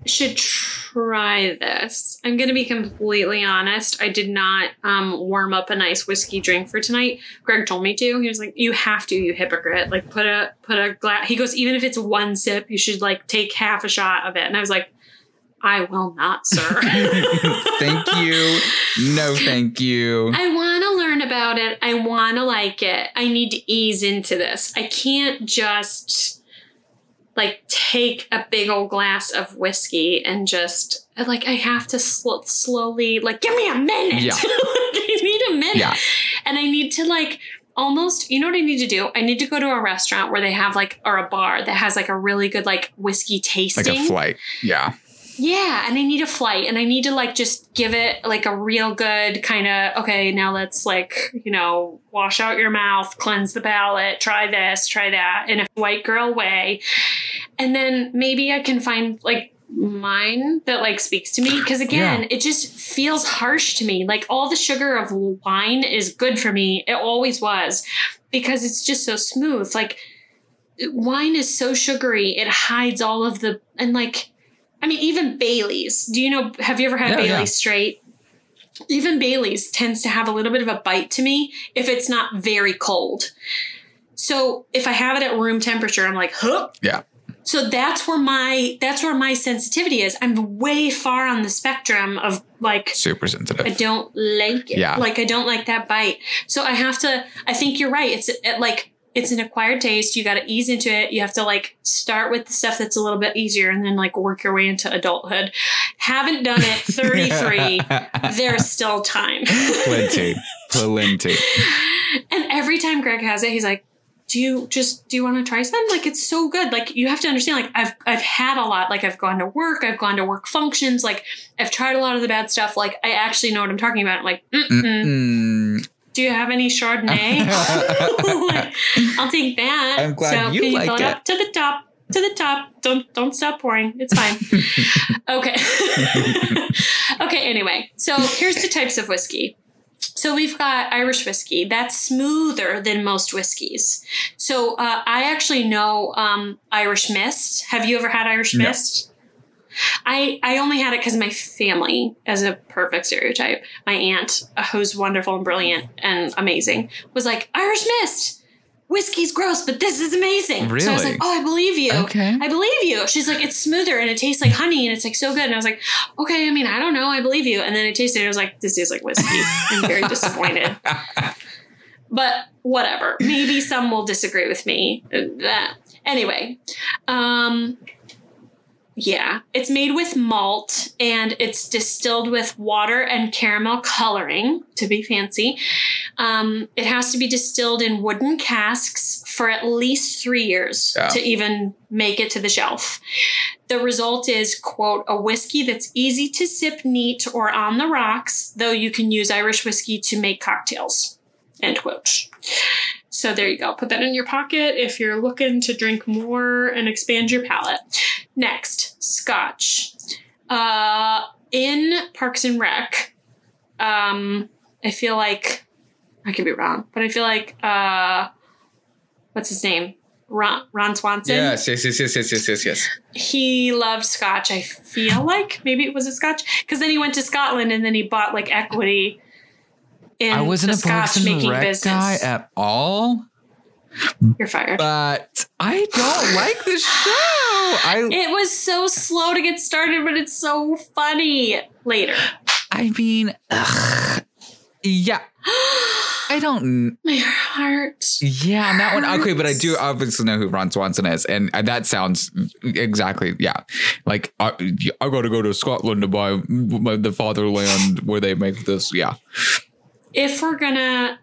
should try this. I'm going to be completely honest. I did not um, warm up a nice whiskey drink for tonight. Greg told me to. He was like, "You have to, you hypocrite! Like, put a put a glass." He goes, "Even if it's one sip, you should like take half a shot of it." And I was like, "I will not, sir." thank you. No, thank you. I want to learn about it. I want to like it. I need to ease into this. I can't just like take a big old glass of whiskey and just like I have to sl- slowly like give me a minute. Yeah. I need a minute. Yeah. And I need to like almost you know what I need to do? I need to go to a restaurant where they have like or a bar that has like a really good like whiskey tasting. Like a flight. Yeah. Yeah, and I need a flight and I need to like just give it like a real good kind of okay, now let's like, you know, wash out your mouth, cleanse the palate, try this, try that in a white girl way. And then maybe I can find like mine that like speaks to me because again, Yeah. it just feels harsh to me. Like all the sugar of wine is good for me. It always was because it's just so smooth. Like wine is so sugary, it hides all of the and like I mean, even Bailey's. Do you know? Have you ever had Yeah, Bailey's yeah. straight? Even Bailey's tends to have a little bit of a bite to me if it's not very cold. So if I have it at room temperature, I'm like, huh. Yeah. so that's where my that's where my sensitivity is. I'm way far on the spectrum of like Super sensitive. I don't like it. Yeah. Like I don't like that bite. So I have to I think you're right. It's it, like it's an acquired taste. You got to ease into it. You have to like start with the stuff that's a little bit easier and then like work your way into adulthood. Haven't done it 33. There's still time. Plenty. Plenty. And every time Greg has it, he's like, "Do you just do you want to try some? Like it's so good. Like you have to understand. Like I've I've had a lot. Like I've gone to work. I've gone to work functions. Like I've tried a lot of the bad stuff. Like I actually know what I'm talking about. Like, Mm-mm. Mm, do you have any Chardonnay? I'll take that. I'm glad you can like fill it. up to the top? To the top. Don't don't stop pouring. It's fine. okay. okay. Anyway, so here's the types of whiskey. So we've got Irish whiskey. That's smoother than most whiskeys. So uh, I actually know um, Irish Mist. Have you ever had Irish No. Mist? I I only had it because my family, as a perfect stereotype, my aunt, uh, who's wonderful and brilliant and amazing, was like Irish Mist. Whiskey's gross, but this is amazing. So I was like, oh, I believe you. Okay. I believe you. She's like, it's smoother and it tastes like honey and it's like so good. And I was like, okay, I mean, I don't know. I believe you. And then I tasted it. I was like, this is like whiskey. I'm very disappointed. But whatever. Maybe some will disagree with me. Uh, that- Anyway, um, yeah, it's made with malt and it's distilled with water and caramel coloring to be fancy. Um, it has to be distilled in wooden casks for at least three years Yeah. to even make it to the shelf. The result is, quote, a whiskey that's easy to sip neat or on the rocks, though you can use Irish whiskey to make cocktails, end quote. So there you go. Put that in your pocket if you're looking to drink more and expand your palate. Next, scotch. Uh, in Parks and Rec, um, I feel like I could be wrong, but I feel like uh, what's his name? Ron, Ron Swanson. yes, yes, yes, yes, yes, yes, yes, yes. He loved scotch. I feel like maybe it was a scotch because then he went to Scotland and then he bought like equity in I wasn't the a scotch making Rec business. guy at all, You're fired. but I don't like the show. I It was so slow to get started, but it's so funny later. I mean, ugh, yeah. I don't. My heart. Yeah, that one. Okay, but I do obviously know who Ron Swanson is, and that sounds exactly yeah. Like I, I got to go to Scotland to buy the fatherland where they make this. Yeah, If we're gonna,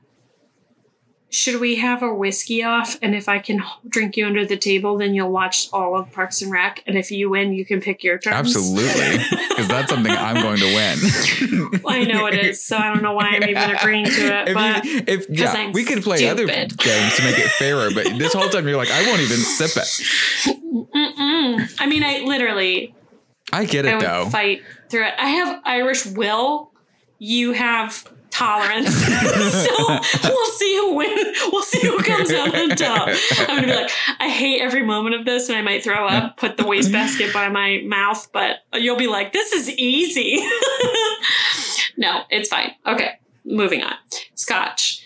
should we have a whiskey off? And if I can drink you under the table, then you'll watch all of Parks and Rec. And if you win, you can pick your terms. absolutely, because that's something I'm going to win. I know it is, so I don't know why I'm even agreeing to it. If, But you, if yeah, we could play other games to make it fairer, but this whole time you're like, I won't even sip it. mm-mm. I mean, I literally I get I it would though. fight through it. I have Irish will. You have tolerance. so we'll see who wins. We'll see who comes out on top. I'm gonna be like, I hate every moment of this, and I might throw up, put the wastebasket by my mouth, but you'll be like, this is easy. no, it's fine. Okay, moving on. Scotch.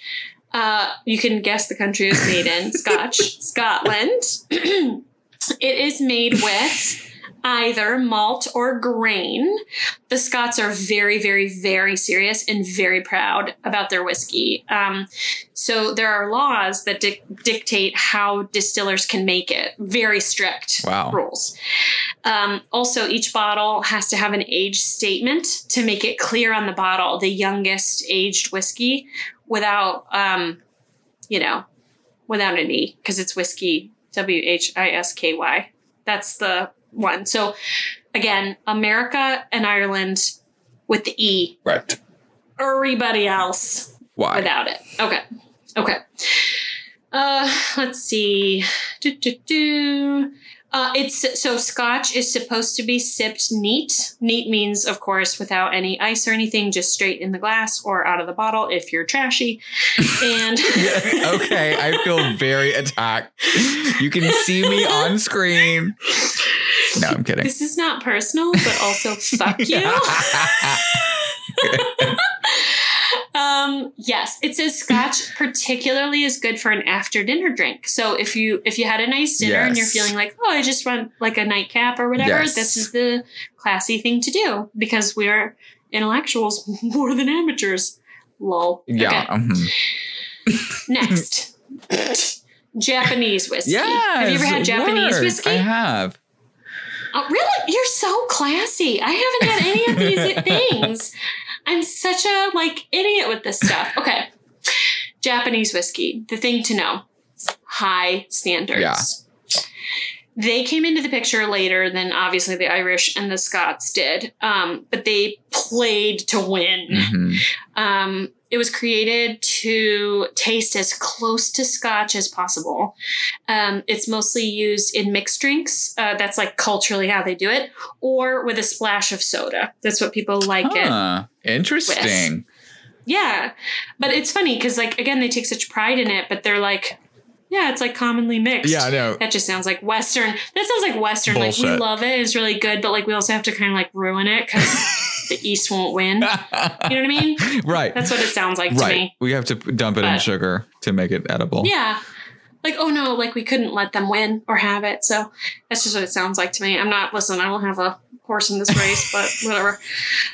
Uh, you can guess the country it was made in. Scotch, Scotland. it is made with either malt or grain. The Scots are very, very, very serious and very proud about their whiskey. Um, so there are laws that dic- dictate how distillers can make it. Very strict Wow. rules. Um, also, each bottle has to have an age statement to make it clear on the bottle the youngest aged whiskey without, um, you know, without an E because it's whiskey, W H I S K Y. That's the one. So again, America and Ireland with the E. Right. Everybody else Why? without it. Okay. Okay. Uh, let's see. Do, do, do. Uh, it's so Scotch is supposed to be sipped neat. Neat means, of course, without any ice or anything, just straight in the glass or out of the bottle if you're trashy. And okay, I feel very attacked. You can see me on screen. No, I'm kidding. this is not personal, but also fuck you. um, Yes, it says Scotch particularly is good for an after dinner drink. So if you if you had a nice dinner and you're feeling like, oh, I just want like a nightcap or whatever, Yes. this is the classy thing to do because we're intellectuals more than amateurs. Lol. Yeah. Okay. mhm. Next, Japanese whiskey. Yes. Have you ever had Japanese word. whiskey? I have. Oh, really? You're so classy. I haven't had any of these things. I'm such a like idiot with this stuff. Okay. Japanese whiskey, the thing to know. High standards. Yeah. They came into the picture later than obviously the Irish and the Scots did, um, but they played to win. Mhm. Um, it was created to taste as close to scotch as possible. Um, it's mostly used in mixed drinks. Uh, that's like culturally how they do it, or with a splash of soda. That's what people like it. Huh. Interesting. Yeah, but it's funny because like again they take such pride in it, but they're like, yeah, it's like commonly mixed. Yeah, I know. That just sounds like Western. That sounds like Western. Like we love it. It's really good, but like we also have to kind of like ruin it because the East won't win. You know what I mean? right. That's what it sounds like to me. We have to dump it in sugar to make it edible. Yeah. Like, oh no, like we couldn't let them win or have it. So that's just what it sounds like to me. I'm not, listen, I don't have a horse in this race, but whatever.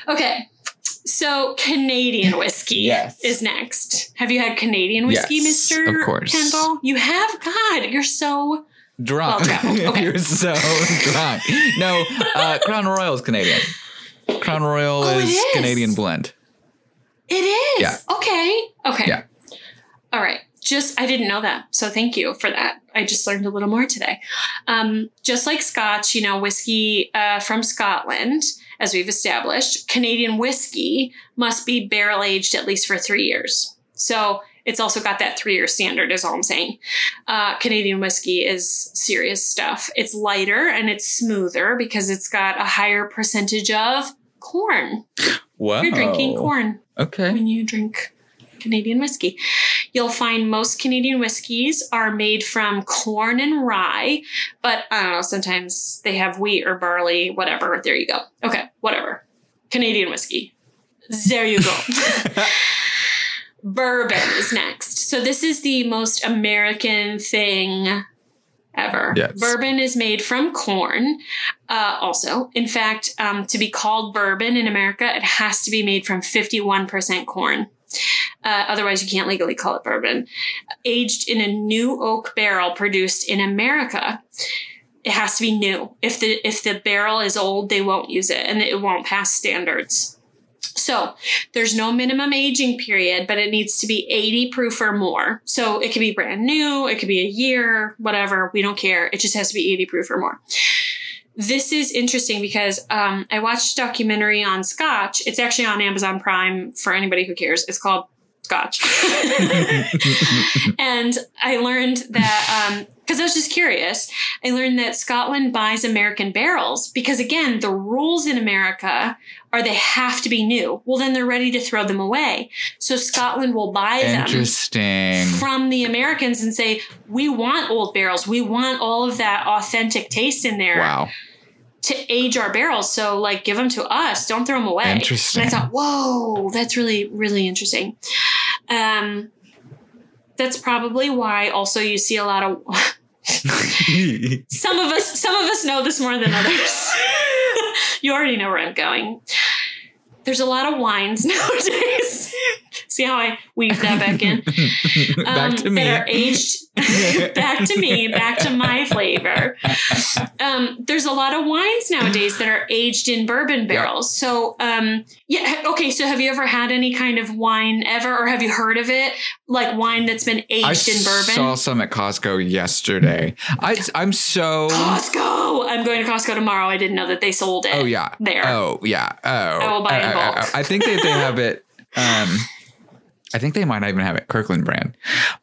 Okay. So Canadian whiskey Yes. is next. Have you had Canadian whiskey, Yes, Mr. of course. Kendall? You have? God, you're so. Drunk. Well. Okay. You're so drunk. No, uh, Crown Royal is Canadian. Crown Royal Oh, is, is. Canadian blend. It is. Yeah. Okay. Okay. Yeah. All right. Just I didn't know that, so thank you for that. I just learned a little more today. Um, just like Scotch, you know, whiskey uh, from Scotland, as we've established, Canadian whiskey must be barrel aged at least for three years. So it's also got that three year standard, is all I'm saying. Uh, Canadian whiskey is serious stuff. It's lighter and it's smoother because it's got a higher percentage of corn. Whoa. You're drinking corn Okay. when you drink Canadian whiskey. You'll find most Canadian whiskeys are made from corn and rye, but I don't know, sometimes they have wheat or barley, whatever. There you go. Okay, whatever. Canadian whiskey. There you go. Bourbon is next. So this is the most American thing ever. Yes. Bourbon is made from corn. Uh, also, in fact, um, to be called bourbon in America, it has to be made from 51% corn. Uh, otherwise, you can't legally call it bourbon. Aged in a new oak barrel produced in America, it has to be new. If the if the barrel is old, they won't use it, and it won't pass standards. So there's no minimum aging period, but it needs to be 80 proof or more. So it could be brand new, it could be a year, whatever. We don't care. It just has to be 80 proof or more. This is interesting because um, I watched a documentary on Scotch. It's actually on Amazon Prime for anybody who cares. It's called Scotch. and I learned that because I was just curious, I learned that Scotland buys American barrels because again, the rules in America are they have to be new. Well, then they're ready to throw them away. So Scotland will buy them from the Americans and say, we want old barrels. We want all of that authentic taste in there Wow. to age our barrels. So, like, give them to us. Don't throw them away. Interesting. And I thought, whoa, that's really, really interesting. Um, that's probably why also you see a lot of some of us some of us know this more than others. you already know where I'm going. There's a lot of wines nowadays. See how I weave that back in? Back um, to me. That are aged back to me, back to my flavor. Um, there's a lot of wines nowadays that are aged in bourbon barrels. So, um, yeah, okay. So, have you ever had any kind of wine ever, or have you heard of it, like wine that's been I aged in bourbon? I saw some at Costco yesterday. I, I'm so. Costco. I'm going to Costco tomorrow. I didn't know that they sold it. Oh yeah. There. Oh yeah. Oh. I will buy in I, I- bulk. I think that they have it. Um, I think they might not even have it Kirkland brand,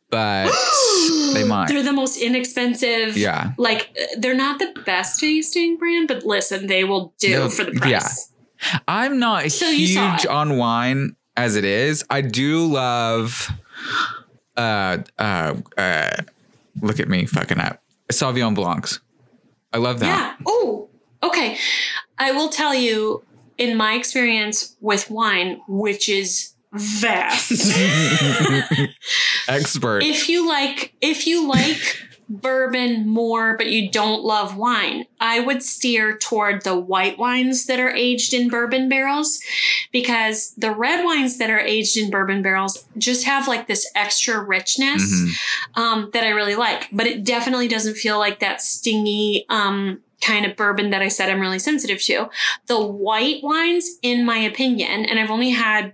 but they might. They're the most inexpensive. Yeah. Like they're not the best tasting brand, but listen, they will do They'll- for the yeah. price. I'm not So huge on wine as it is. I do love. Uh. Uh. Uh. Look at me fucking up. Sauvignon Blancs. I love that. Yeah. Oh, okay. I will tell you, in my experience with wine, which is vast. Expert. if you like if you like bourbon more but you don't love wine i would steer toward the white wines that are aged in bourbon barrels because the red wines that are aged in bourbon barrels just have like this extra richness Mhm. um, that i really like but it definitely doesn't feel like that stingy um, kind of bourbon that i said i'm really sensitive to the white wines in my opinion and i've only had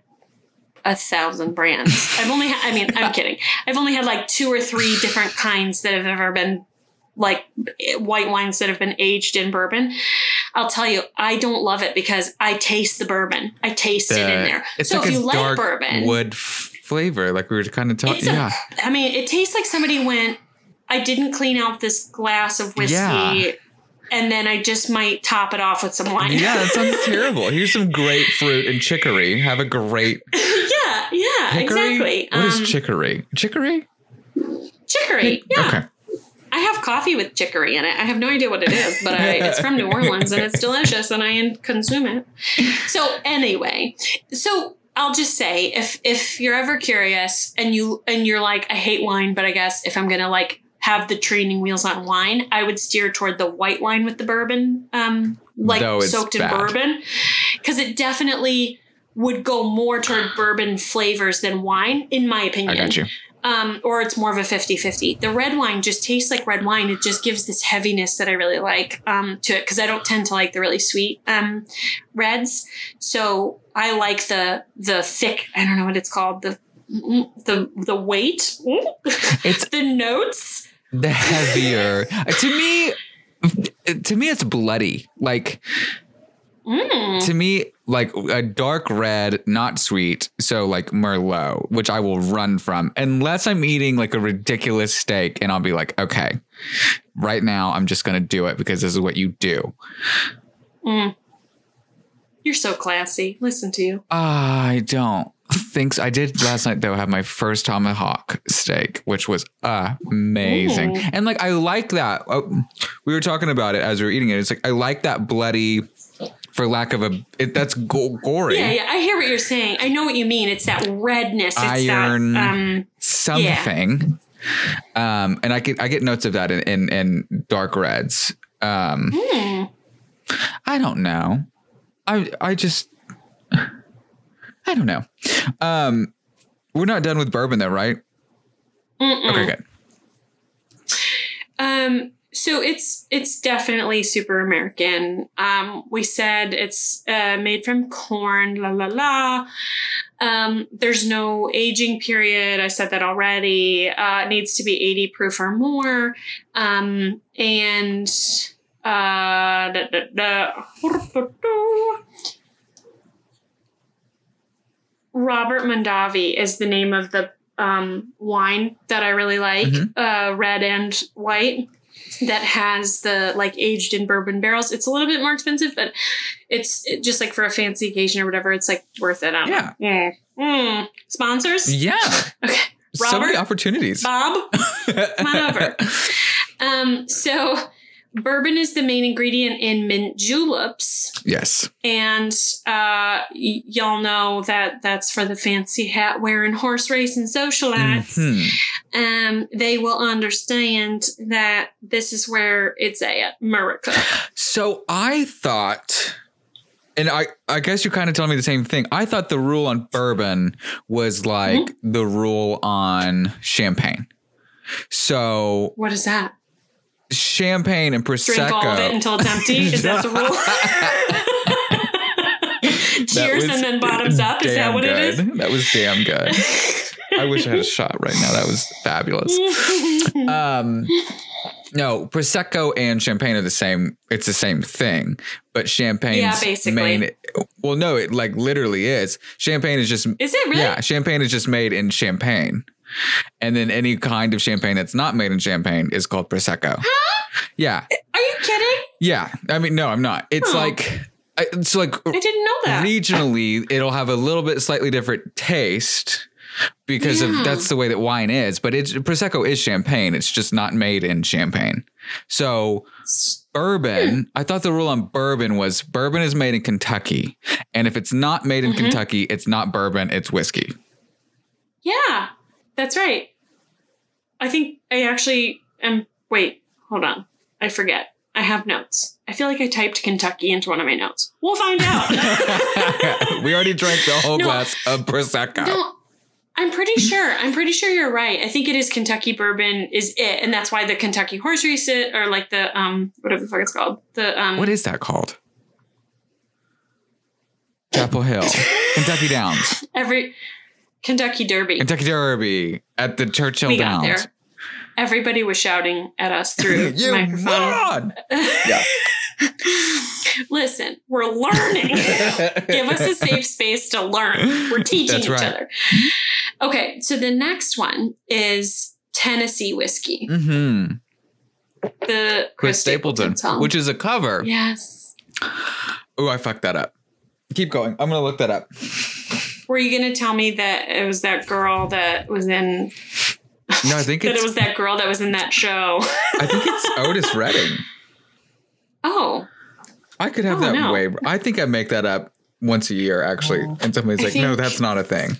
a thousand brands. I've only, ha- I mean, I'm kidding. I've only had like two or three different kinds that have ever been like white wines that have been aged in bourbon. I'll tell you, I don't love it because I taste the bourbon. I taste it in there. It's so like if a you like bourbon, wood f- flavor, like we were kind of talking. Yeah. I mean, it tastes like somebody went, I didn't clean out this glass of whiskey. Yeah. And then I just might top it off with some wine. Yeah, that sounds terrible. Here's some grapefruit and chicory. Have a great yeah, yeah, hickory. exactly. What is Um, chicory? Chicory? chicory? Yeah. Okay. I have coffee with chicory in it. I have no idea what it is, but I, it's from New Orleans and it's delicious and I consume it. So anyway, so I'll just say if if you're ever curious and you and you're like I hate wine, but I guess if I'm gonna like have the training wheels on wine, I would steer toward the white wine with the bourbon, um, like soaked in bourbon, because it definitely would go more toward bourbon flavors than wine, in my opinion. I got you. um, or it's more of a 50-50 the red wine just tastes like red wine. It just gives this heaviness that i really like um, to it because i don't tend to like the really sweet um, reds. So i like the the thick i don't know what it's called the the the weight. It's the notes the heavier. Uh, to me, to me, it's bloody. Like mm. to me, like a dark red, not sweet. So like Merlot, which I will run from unless I'm eating like a ridiculous steak, and I'll be like, okay, right now I'm just gonna do it because this is what you do. Mm. you're so classy listen to you I don't think so. I did last night though have my first tomahawk steak, which was amazing. Ooh. And like I like that. Oh, we were talking about it as we were eating it. It's like I like that bloody, for lack of a, it, that's go- gory. yeah yeah i hear what you're saying i know what you mean it's that redness it's Iron. that um something. Um, and I get I get notes of that in in, in dark reds. Um, hmm. I don't know. I I just I don't know. Um, we're not done with bourbon though, right? Mm-mm. Okay, good. Um, so it's it's definitely super American. Um, we said it's uh, made from corn, la la la. Um, there's no aging period. I said that already. Uh, it needs to be 80 proof or more. Um, and uh, da, da, da. Robert Mondavi is the name of the um, wine that I really like, Mhm. uh, red and white, that has the like aged in bourbon barrels. It's a little bit more expensive, but it's it, just like for a fancy occasion or whatever. It's like worth it. Yeah. Mm. Mm. Sponsors? Yeah. Okay. So many opportunities. Bob? Come on over. Um, so bourbon is the main ingredient in mint juleps. yes. And uh, y- y'all know that that's for the fancy hat wearing horse racing socialites. Mhm. Um, they will understand that this is where it's at, America. So I thought, and I, I guess you're kind of telling me the same thing. I thought the rule on bourbon was like Mm-hmm. the rule on champagne. So What is that? Champagne and prosecco. Drink all of it until it's empty. Is that the rule? Cheers and then bottoms up. Is that what it is? That was damn good. I wish I had a shot right now. That was fabulous. Um, no, prosecco and champagne are the same. It's the same thing, but champagne. Yeah, basically. main. Well, no, it like literally is. Champagne is just is it really? yeah. Champagne is just made in champagne, and then any kind of champagne that's not made in champagne is called prosecco. Huh? Yeah, Are you kidding? yeah. I mean, no, I'm not. It's Huh. like it's like I didn't know that. regionally it'll have a little bit slightly different taste because Yeah. of that's the way that wine is. But it's prosecco is champagne. It's just not made in champagne. So bourbon, I thought the rule on bourbon was bourbon is made in Kentucky, and if it's not made in Mhm. Kentucky, it's not bourbon. It's whiskey. Yeah, that's right. I think I actually am. Wait, hold on. I forget. I have notes. I feel like I typed Kentucky into one of my notes. We'll find out. we already drank the whole No. glass of prosecco. no, I'm pretty sure. I'm pretty sure you're right. I think it is Kentucky bourbon is it, and that's why the Kentucky horse race it, or like the um whatever the fuck it's called. The um What is that called? Chapel Hill, Kentucky Downs, every Kentucky Derby. Kentucky Derby at the Churchill we got Downs. there. Everybody was shouting at us through the you microphone. Yeah. Listen, we're learning. Give us a safe space to learn. We're teaching That's each right. other. Okay, so the next one is Tennessee whiskey. Mm-hmm. The Chris Stapleton, song. which is a cover. yes. Oh, I fucked that up. Keep going. I'm gonna look that up. Were you going to tell me that it was that girl that was in No, I think that it was that girl that was in that show? I think it's Otis Redding. oh, I could have Oh, that no. way. I think I make that up once a year, actually. Oh. And somebody's I like, "No, that's not a thing."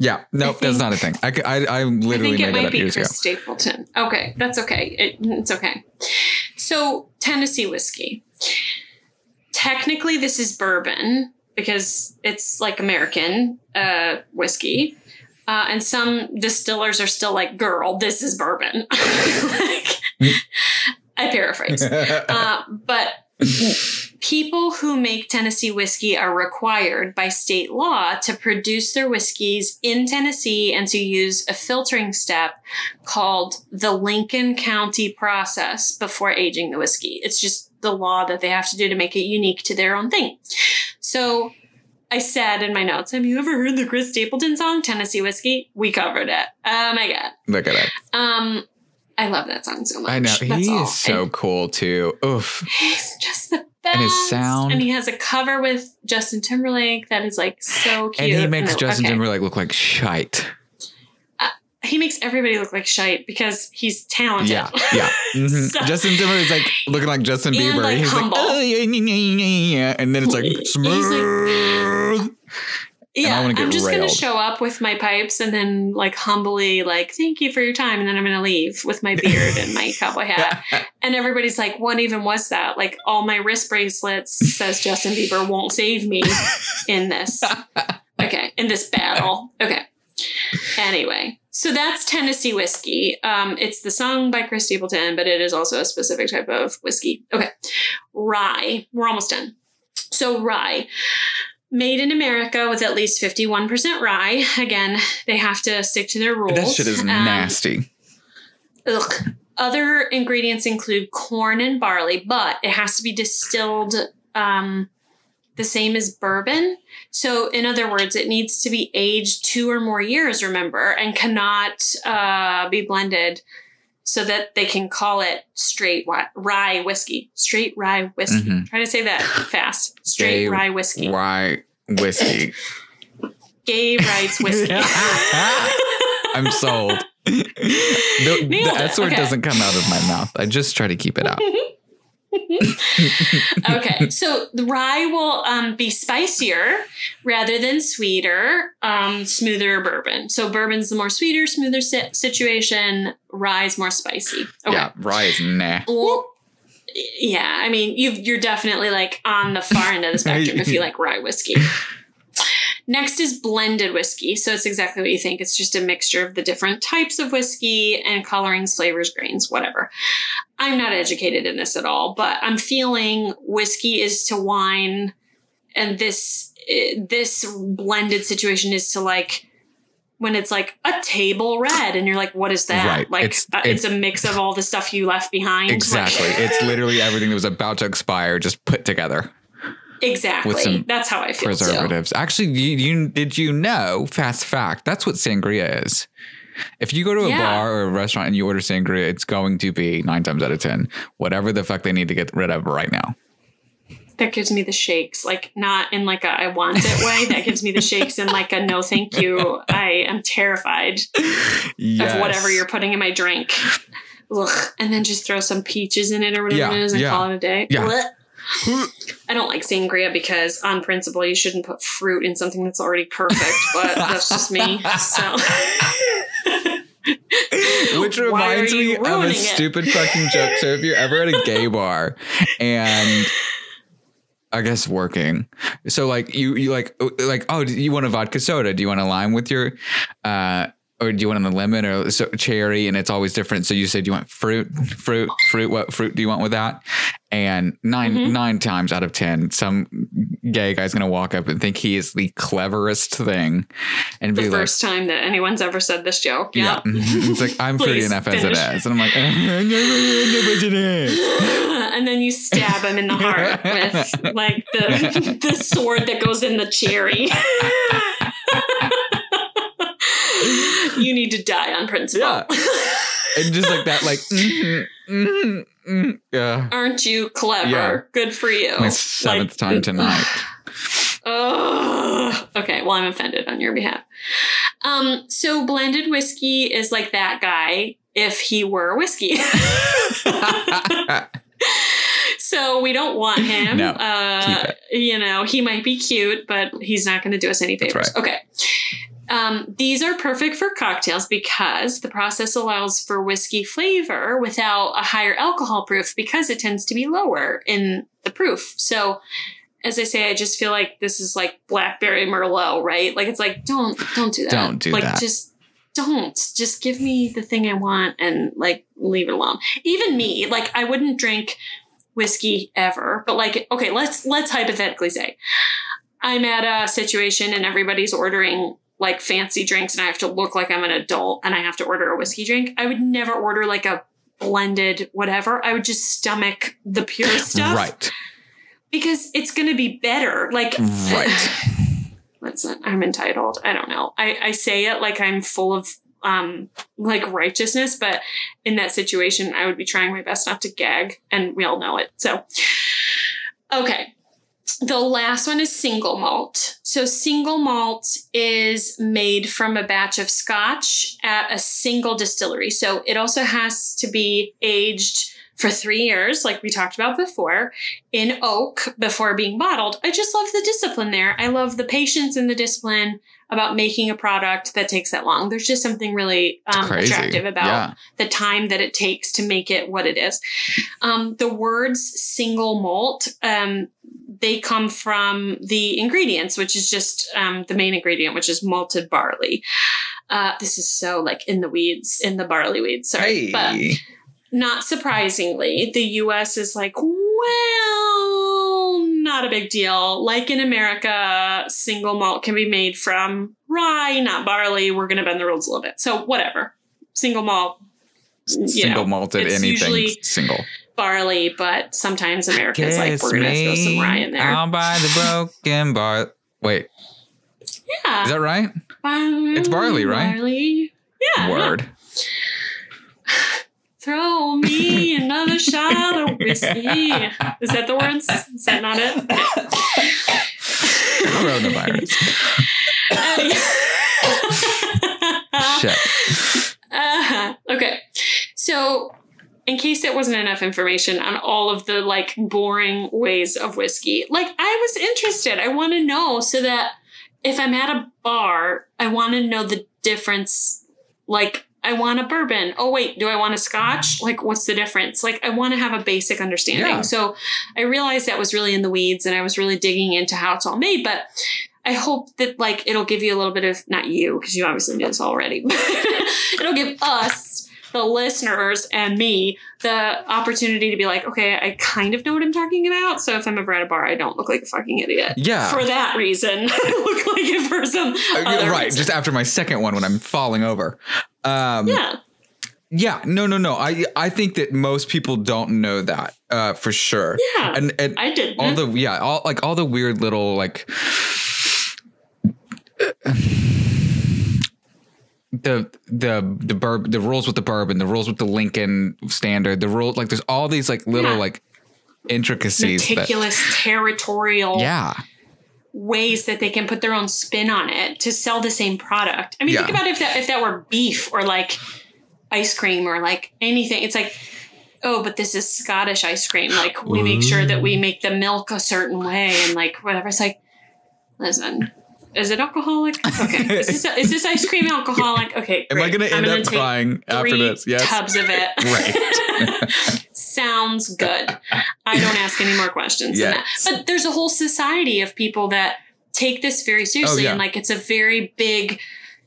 Yeah, nope, that's not a thing. I, I, I I literally think it made that might up be years Chris ago. Stapleton. Okay, that's okay. It, it's okay. So Tennessee whiskey. Technically, this is bourbon because it's like American uh, whiskey. Uh, and some distillers are still like, girl, this is bourbon. like, I paraphrase. Uh, but people who make Tennessee whiskey are required by state law to produce their whiskeys in Tennessee and to use a filtering step called the Lincoln County process before aging the whiskey. It's just the law that they have to do to make it unique to their own thing. So I said in my notes, have you ever heard the Chris Stapleton song, Tennessee Whiskey? We covered it. Oh my God. Look at it. Um, I love that song so much. I know. That's he all. is so And cool, too. Oof. he's just the best. And his sound. And he has a cover with Justin Timberlake that is like so cute. And he makes I- Justin okay. Timberlake look like shite. He makes everybody look like shite because he's talented. Yeah, yeah. Mhm. So- Justin Timberlake's like looking like Justin Bieber. like, He's humble. like, oh, yeah, yeah, yeah, yeah," and then it's like He's like- smooth. Yeah, get I'm just gonna show up with my pipes and then like humbly like thank you for your time and then I'm gonna leave with my beard and my cowboy hat and everybody's like what even was that like all my wrist bracelets says Justin Bieber won't save me in this okay in this battle okay anyway so that's Tennessee whiskey um it's the song by Chris Stapleton but it is also a specific type of whiskey okay rye we're almost done so rye made in America with at least 51% rye. Again, they have to stick to their rules. that shit is Um, nasty. Ugh. Other ingredients include corn and barley, but it has to be distilled um, the same as bourbon. So, in other words, it needs to be aged two or more years, remember, and cannot uh, be blended so that they can call it straight rye whiskey. Straight rye whiskey. Mhm. Try to say that fast. Straight Gay rye whiskey. Rye whiskey. Gay rights whiskey. I'm sold. the, Nailed the. S word Okay. doesn't come out of my mouth. I just try to keep it out. okay, so the rye will um, be spicier rather than sweeter, um, smoother bourbon. So bourbon's the more sweeter, smoother si- situation. Rye's more spicy. Okay. Yeah, rye is nah. Well, yeah, I mean, you you're definitely like on the far end of the spectrum if you like rye whiskey. Next is blended whiskey. So it's exactly what you think. It's just a mixture of the different types of whiskey and colorings, flavors, grains, whatever. I'm not educated in this at all, but I'm feeling whiskey is to wine and this this blended situation is to like when it's like a table red and you're like what is that Right. like It's- uh, it's, a mix of all the stuff you left behind Like- Exactly. it's literally everything that was about to expire just put together. Exactly with some that's how i feel too. Preservatives. Actually, you, you did you know? Fast fact. That's what sangria is. If you go to a Yeah. bar or a restaurant and you order sangria, it's going to be nine times out of ten whatever the fuck they need to get rid of right now. that gives me the shakes. Like not in like a I want it way. That gives me the shakes in like a no thank you. I am terrified Yes. of whatever you're putting in my drink. Ugh. And then just throw some peaches in it or whatever Yeah, it is and yeah. call it a day. Yeah. Blech. I don't like sangria because, on principle, you shouldn't put fruit in something that's already perfect. But that's just me. So, Which reminds me of a it? stupid fucking joke. So if you're ever at a gay bar and I guess working, so like you you like like oh do you want a vodka soda? Do you want a lime with your uh or do you want a lemon or so, cherry? And it's always different. So you said you want fruit, fruit, fruit. What fruit do you want with that? And 9 Mhm. nine times out of ten, some gay guy's gonna walk up and think he is the cleverest thing, and the be like, first time that anyone's ever said this joke. Yeah. yeah. it's like I'm pretty enough as it finish. is, and I'm like, as it is. and then you stab him in the heart with like the the sword that goes in the cherry. You need to die on principle. Yeah. and just like that, like, mhm, mhm, mhm. yeah. Aren't you clever? Yeah. Good for you. My seventh Like, time tonight. Ugh. Okay, well, I'm offended on your behalf. Um, so blended whiskey is like that guy if he were whiskey. so we don't want him. No, uh, You know, he might be cute, but he's not going to do us any favors. Okay. Um, these are perfect for cocktails because the process allows for whiskey flavor without a higher alcohol proof because it tends to be lower in the proof. So, as I say, I just feel like this is like blackberry merlot, right? Like it's like don't don't do that. Don't do like, that. Just don't. Just give me the thing I want and like leave it alone. Even me, like I wouldn't drink whiskey ever, but like okay, let's let's hypothetically say I'm at a situation and everybody's ordering like fancy drinks and I have to look like I'm an adult and I have to order a whiskey drink. I would never order like a blended whatever. I would just stomach the pure stuff Right. because it's going to be better. Like Right. listen, I'm entitled. I don't know. I, I say it like I'm full of um like righteousness, but in that situation, I would be trying my best not to gag, and we all know it. So, okay. The last one is single malt. So, single malt is made from a batch of scotch at a single distillery. So, it also has to be aged for three years, like we talked about before, in oak before being bottled. I just love the discipline there. I love the patience and the discipline about making a product that takes that long. There's just something really um, attractive about Yeah. the time that it takes to make it what it is. Um, the words single malt, um, they come from the ingredients, which is just um, the main ingredient, which is malted barley. Uh, this is so like in the weeds, in the barley weeds. Sorry, but not surprisingly, the US is like, well, not a big deal. Like in America, single malt can be made from rye, not barley. We're going to bend the rules a little bit. So, whatever. Single malt, Single know, malted anything usually single. Barley, but sometimes America's like, we're to throw some rye in there. I'll buy the broken bar. Wait, yeah. is that right? it's barley, right? Barley. Yeah. yeah. Word. Throw me another shot of whiskey. Is that the words? Is that not it? Coronavirus. Shit. Uh, okay. So, in case it wasn't enough information on all of the like boring ways of whiskey, like I was interested. I want to know so that if I'm at a bar, I want to know the difference. Like, I want a bourbon. Oh, wait, do I want a scotch? Like, what's the difference? Like, I want to have a basic understanding. Yeah. So, I realized that was really in the weeds and I was really digging into how it's all made, but I hope that like it'll give you a little bit of not you because you obviously knew this already. But it'll give us the listeners and me the opportunity to be like, okay, I kind of know what I'm talking about. So if I'm ever at a bar, I don't look like a fucking idiot. Yeah. For that reason, I look like it for some Uh, right. reason. Just after my second one when I'm falling over. Um, yeah. Yeah, no, no, no. I I think that most people don't know that uh, for sure. Yeah. and, and I did. all the yeah, all like all the weird little like the the the burb the rules with the bourbon, the rules with the Lincoln standard, the rules like there's all these like little Yeah. like intricacies. that- meticulous territorial yeah. ways that they can put their own spin on it to sell the same product. I mean, think about if that if that were beef or like ice cream or like anything. It's like, oh, but this is Scottish ice cream. Like we make sure that we make the milk a certain way and like whatever. It's like, listen. Is it alcoholic? Okay. Is this, is this ice cream alcoholic? Okay. Am I going to end up crying after this? Yes. Tubs of it. Right. Sounds good. I don't ask any more questions. Yes. But there's a whole society of people that take this very seriously Oh, yeah. and like it's a very big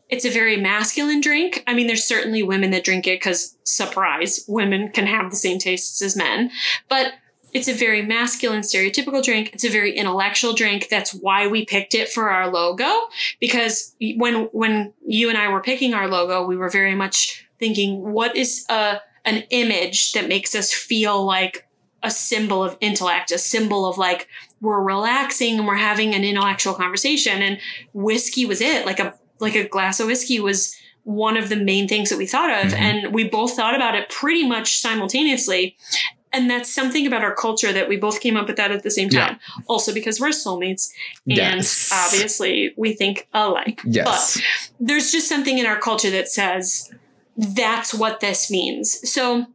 it's a very masculine drink. I mean, there's certainly women that drink it because surprise, women can have the same tastes as men. But it's a very masculine, stereotypical drink. It's a very intellectual drink. That's why we picked it for our logo. Because when when you and I were picking our logo, we were very much thinking, what is a an image that makes us feel like a symbol of intellect, a symbol of like we're relaxing and we're having an intellectual conversation. And whiskey was it. Like a like a glass of whiskey was one of the main things that we thought of. Mhm. And we both thought about it pretty much simultaneously. And that's something about our culture that we both came up with that at the same Yeah. time. Also because we're soulmates. And Yes. obviously we think alike. Yes. But there's just something in our culture that says that's what this means. So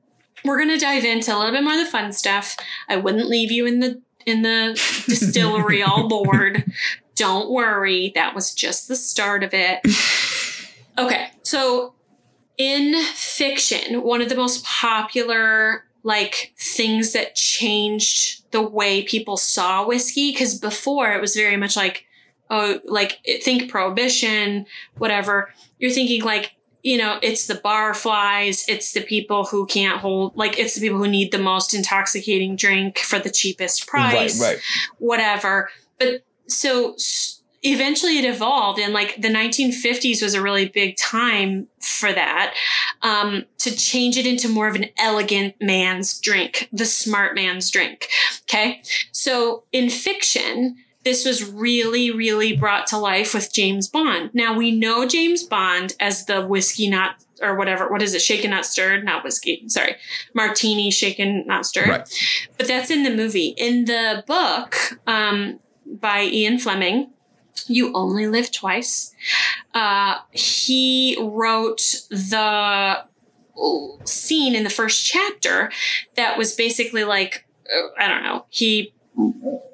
we're gonna dive into a little bit more of the fun stuff. I wouldn't leave you in the in the distillery all bored. Don't worry, that was just the start of it. Okay, so in fiction, one of the most popular like things that changed the way people saw whiskey because before it was very much like oh like think prohibition whatever you're thinking like you know it's the bar flies it's the people who can't hold like it's the people who need the most intoxicating drink for the cheapest price Right, right. whatever. But so eventually it evolved, and like the 1950s was a really big time for that um, to change it into more of an elegant man's drink, the smart man's drink. Okay. So in fiction, this was really, really brought to life with James Bond. Now we know James Bond as the whiskey not or whatever. What is it? Shaken, not stirred, not whiskey. Sorry, martini, shaken, not stirred Right. but that's in the movie. In the book um, by Ian Fleming, You Only Live Twice, uh, he wrote the scene in the first chapter that was basically like, uh, I don't know, he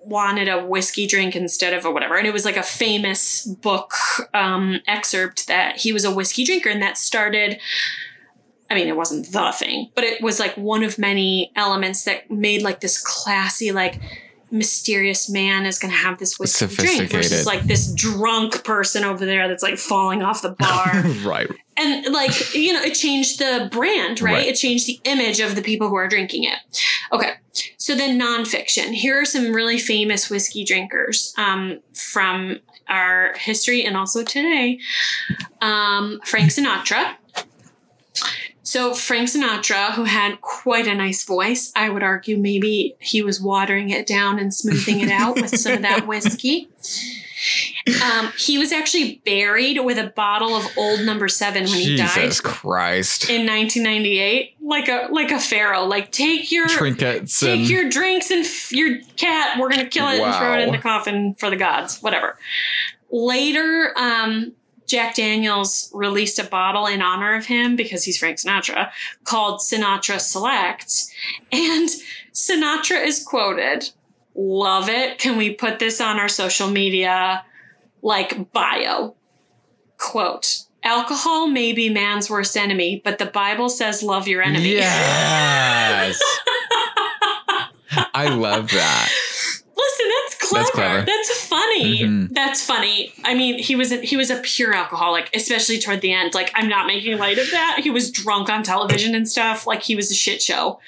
wanted a whiskey drink instead of a whatever. And it was like a famous book um, excerpt that he was a whiskey drinker and that started. I mean, it wasn't the thing, but it was like one of many elements that made like this classy, like mysterious man is going to have this whiskey drink versus like this drunk person over there that's like falling off the bar. right. and like, you know, it changed the brand, right? Right. It changed the image of the people who are drinking it. Okay. So then nonfiction. Here are some really famous whiskey drinkers um, from our history and also today. Um, Frank Sinatra. So Frank Sinatra, who had quite a nice voice, I would argue maybe he was watering it down and smoothing it out with some of that whiskey. Um, he was actually buried with a bottle of Old Number Seven when he died Jesus Christ. in 1998, like a like a pharaoh. Like take your Trinkets take your drinks and f- your cat. We're gonna kill it and throw it in the coffin for the gods. Whatever. Later, um, Jack Daniels released a bottle in honor of him because he's Frank Sinatra called Sinatra Select, and Sinatra is quoted. Love it. Can we put this on our social media like bio? Quote. Alcohol may be man's worst enemy, but the Bible says love your enemy. Yes. I love that. Listen, that's clever. That's That's, clever. funny. Mhm. That's funny. I mean, he was a, he was a pure alcoholic, especially toward the end. Like, I'm not making light of that. He was drunk on television and stuff. Like, he was a shit show.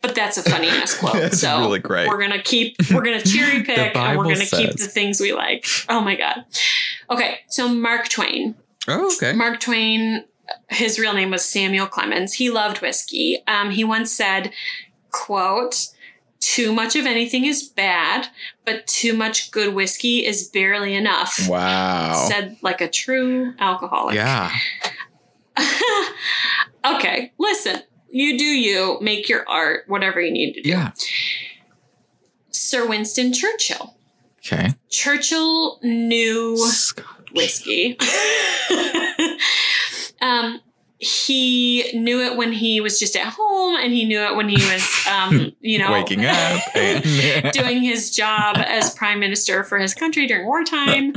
But that's a funny ass quote. That's so really great. we're gonna keep we're gonna cherry pick and we're gonna keep the things we like. Oh my god. Okay, so Mark Twain. Oh, okay. Mark Twain, his real name was Samuel Clemens. He loved whiskey. Um, he once said, quote, too much of anything is bad, but too much good whiskey is barely enough. Wow. Said like a true alcoholic. Yeah. okay, listen. You do you, make your art, whatever you need to do. Yeah. Sir Winston Churchill. Okay. Churchill knew whiskey. um, he knew it when he was just at home, and he knew it when he was, um, you know, Waking up. and- doing his job as prime minister for his country during wartime.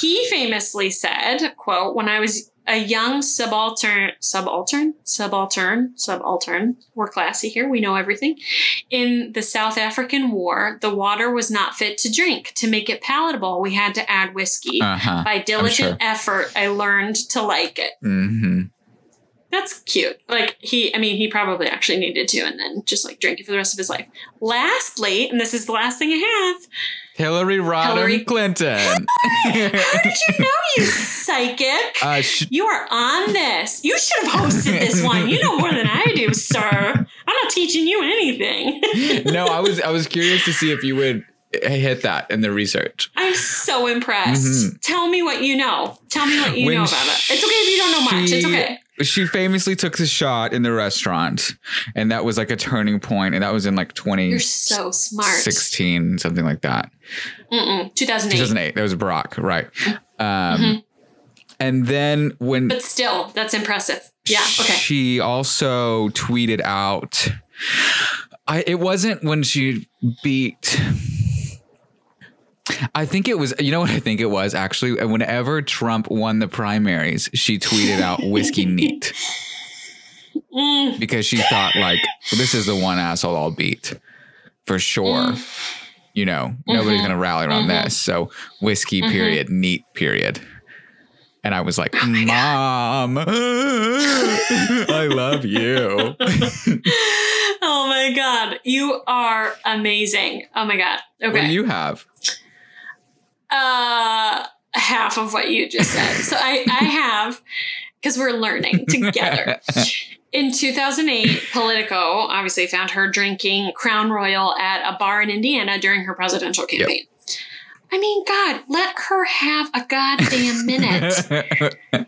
He famously said, quote, when I was a young subaltern, subaltern, subaltern, subaltern, we're classy here, we know everything. In the South African War, the water was not fit to drink. To make it palatable, we had to add whiskey. uh-huh. By diligent sure. effort, I learned to like it. hmm That's cute. Like he, I mean, he probably actually needed to, and then just like drink it for the rest of his life. Lastly, and this is the last thing I have. Hillary Rodham Hillary- Clinton. How did you know, you psychic? uh, sh- You are on this. You should have hosted this one. You know more than I do, sir. I'm not teaching you anything. no, I was I was curious to see if you would hit that in the research. I'm so impressed. Tell me what you know. Tell me what you Mm-hmm. When know about it. It's okay if you don't know much. It's okay. She famously took the shot in the restaurant, and that was like a turning point, and that was in like twenty. You're so smart. 2016, something like that. Mm-mm. 2008. 2008. That was Barack, right? Um, And then when But still, that's impressive. Yeah. Okay. She also tweeted out. I it wasn't when she beat. I think it was. You know what I think it was actually. Whenever Trump won the primaries, she tweeted out "whiskey neat" Mm. because she thought like this is the one asshole I'll beat for sure. You know, nobody's Mhm. gonna rally around Mhm. this. So whiskey Mhm. period, neat period. And I was like, Mom, I love you. oh my god, you are amazing. Oh my god. What Okay. do you have? Uh half of what you just said. So I I have because we're learning together. In 2008, Politico obviously found her drinking Crown Royal at a bar in Indiana during her presidential campaign. I mean, God, let her have a goddamn minute.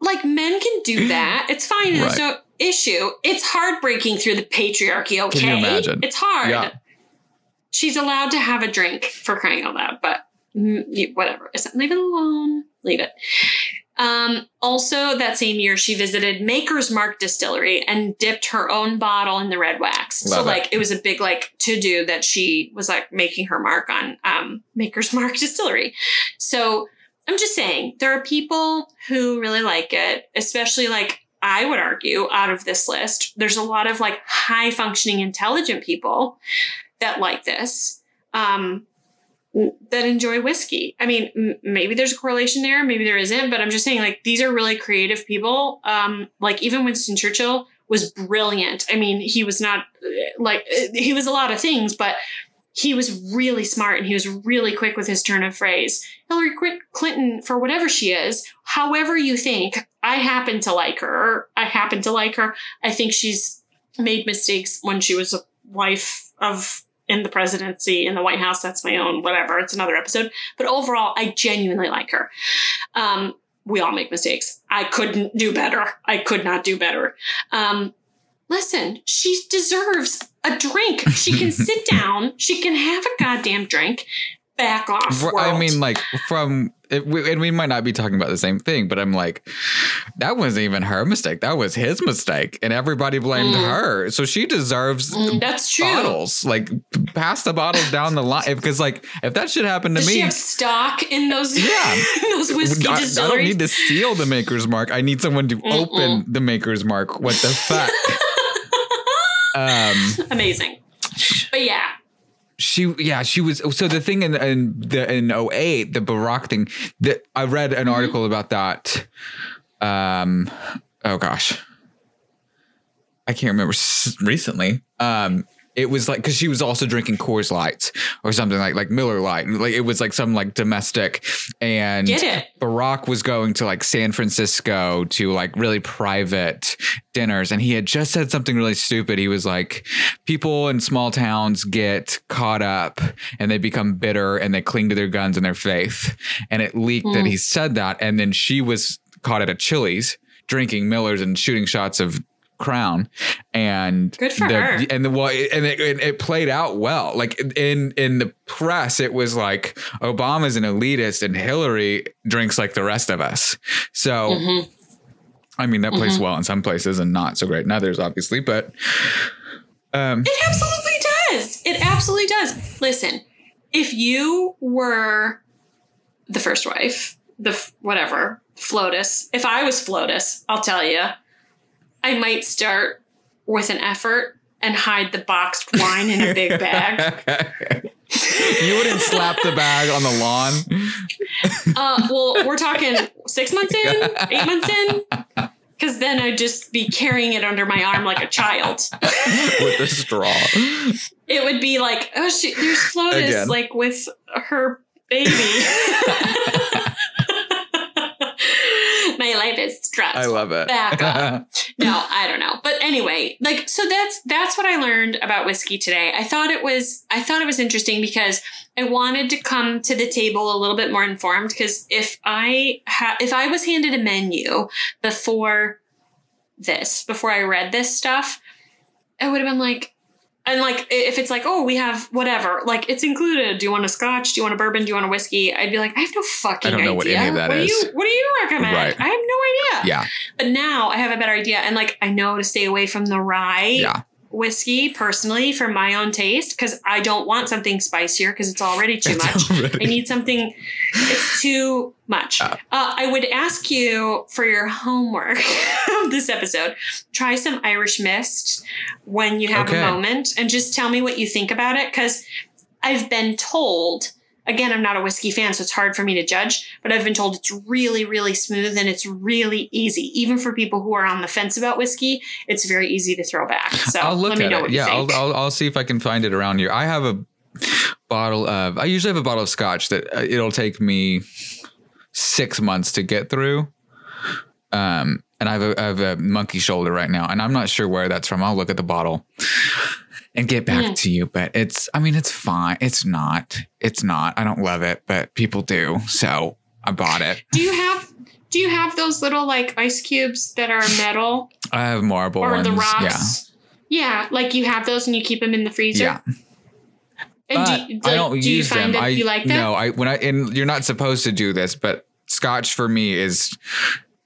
like men can do that. It's fine. There's no issue. It's heartbreaking through the patriarchy. Okay, Can you imagine? It's hard. Yeah. She's allowed to have a drink for crying out loud, but whatever. It's- Leave it alone. Leave it. Um, also, that same year, she visited Maker's Mark Distillery and dipped her own bottle in the red wax. so, it. like, it was a big like to do that she was like making her mark on um, Maker's Mark Distillery. So, I'm just saying, there are people who really like it, especially like I would argue out of this list, there's a lot of like high functioning, intelligent people that like this, um, that enjoy whiskey. I mean, m- maybe there's a correlation there, maybe there isn't, but I'm just saying like these are really creative people. Um, like even Winston Churchill was brilliant. I mean, he was not uh, like, uh, he was a lot of things, but he was really smart and he was really quick with his turn of phrase. Hillary Clinton, for whatever she is, however you think, I happen to like her. I happen to like her. I think she's made mistakes when she was a wife of in the presidency in the White House. That's my own whatever. It's another episode. But overall, I genuinely like her. Um, we all make mistakes. I couldn't do better. I could not do better. Um, listen, she deserves a drink. She can sit down. She can have a goddamn drink. Back off. Well, I mean, like from it, we, and we might not be talking about the same thing, but I'm like, that wasn't even her mistake. That was his mistake, and everybody blamed Mm. her. So she deserves Mm, that's true. bottles. Like, pass the bottles down the line. Because like, if that should happen to Does me, she have stock in those? Yeah. in those whiskey I, I don't need to seal the maker's mark. I need someone to open the maker's mark. What the fuck? um, Amazing. But yeah, she yeah she was so the thing in in the in 08 the Barack thing that I read an Mm-hmm. article about that um oh gosh I can't remember recently um it was like because she was also drinking Coors Light or something like like Miller Light like it was like some like domestic and. Barack was going to like San Francisco to like really private dinners and he had just said something really stupid. He was like, people in small towns get caught up and they become bitter and they cling to their guns and their faith. And it leaked that Hmm. he said that. And then she was caught at a Chili's drinking Millers and shooting shots of crown, and Good for the, her. And the well, it- and it, it, it played out well. Like in in the press, it was like Obama's an elitist, and Hillary drinks like the rest of us. So. Mhm. I mean, that plays Mhm. well in some places and not so great in others, obviously. But um, It absolutely does. It absolutely does. Listen, if you were the first wife, the f- whatever, Flotus, if I was Flotus, I'll tell you, I might start with an effort and hide the boxed wine in a big bag. you wouldn't slap the bag on the lawn. Uh, well, we're talking six months in, eight months in, because then I'd just be carrying it under my arm like a child. with a straw. It would be like, oh, she, there's Flotus, Again. like with her baby. Is stressful. I love it. Back up. no, I don't know. But anyway, like so that's that's what I learned about whiskey today. I thought it was I thought it was interesting because I wanted to come to the table a little bit more informed because if I ha- if I was handed a menu before this, before I read this stuff, I would have been like and like if it's like, oh, we have whatever, like it's included. Do you want a scotch? Do you want a bourbon? Do you want a whiskey? I'd be like, I have no fucking idea. I don't know idea. what any of that what is. Do you, what do you recommend? Right. I have no idea. yeah, But now I have a better idea. And like I know to stay away from the rye yeah. Whiskey personally for my own taste because I don't want something spicier because it's already too much. already- I need something, it's too much. Uh. Uh, I would ask you for your homework of this episode try some Irish Mist when you have Okay. a moment and just tell me what you think about it because I've been told. Again, I'm not a whiskey fan, so it's hard for me to judge, but I've been told it's really, really smooth and it's really easy. Even for people who are on the fence about whiskey, it's very easy to throw back. So I'll look let me at know it. what Yeah, you I'll, think. I'll I'll see if I can find it around here. I have a bottle of. I usually have a bottle of scotch that uh, it'll take me six months to get through. Um, and I have a, I have a monkey shoulder right now, and I'm not sure where that's from. I'll look at the bottle and get back Mm. to you. But it's, I mean, it's fine. It's not. It's not. I don't love it, but people do, so I bought it. do you have do you have those little like ice cubes that are metal I have marble or ones. the rocks? Yeah. like you have those and you keep them in the freezer. Yeah. And But do, I don't do you use find them. I you like them? no. I when I and you're not supposed to do this, but scotch for me is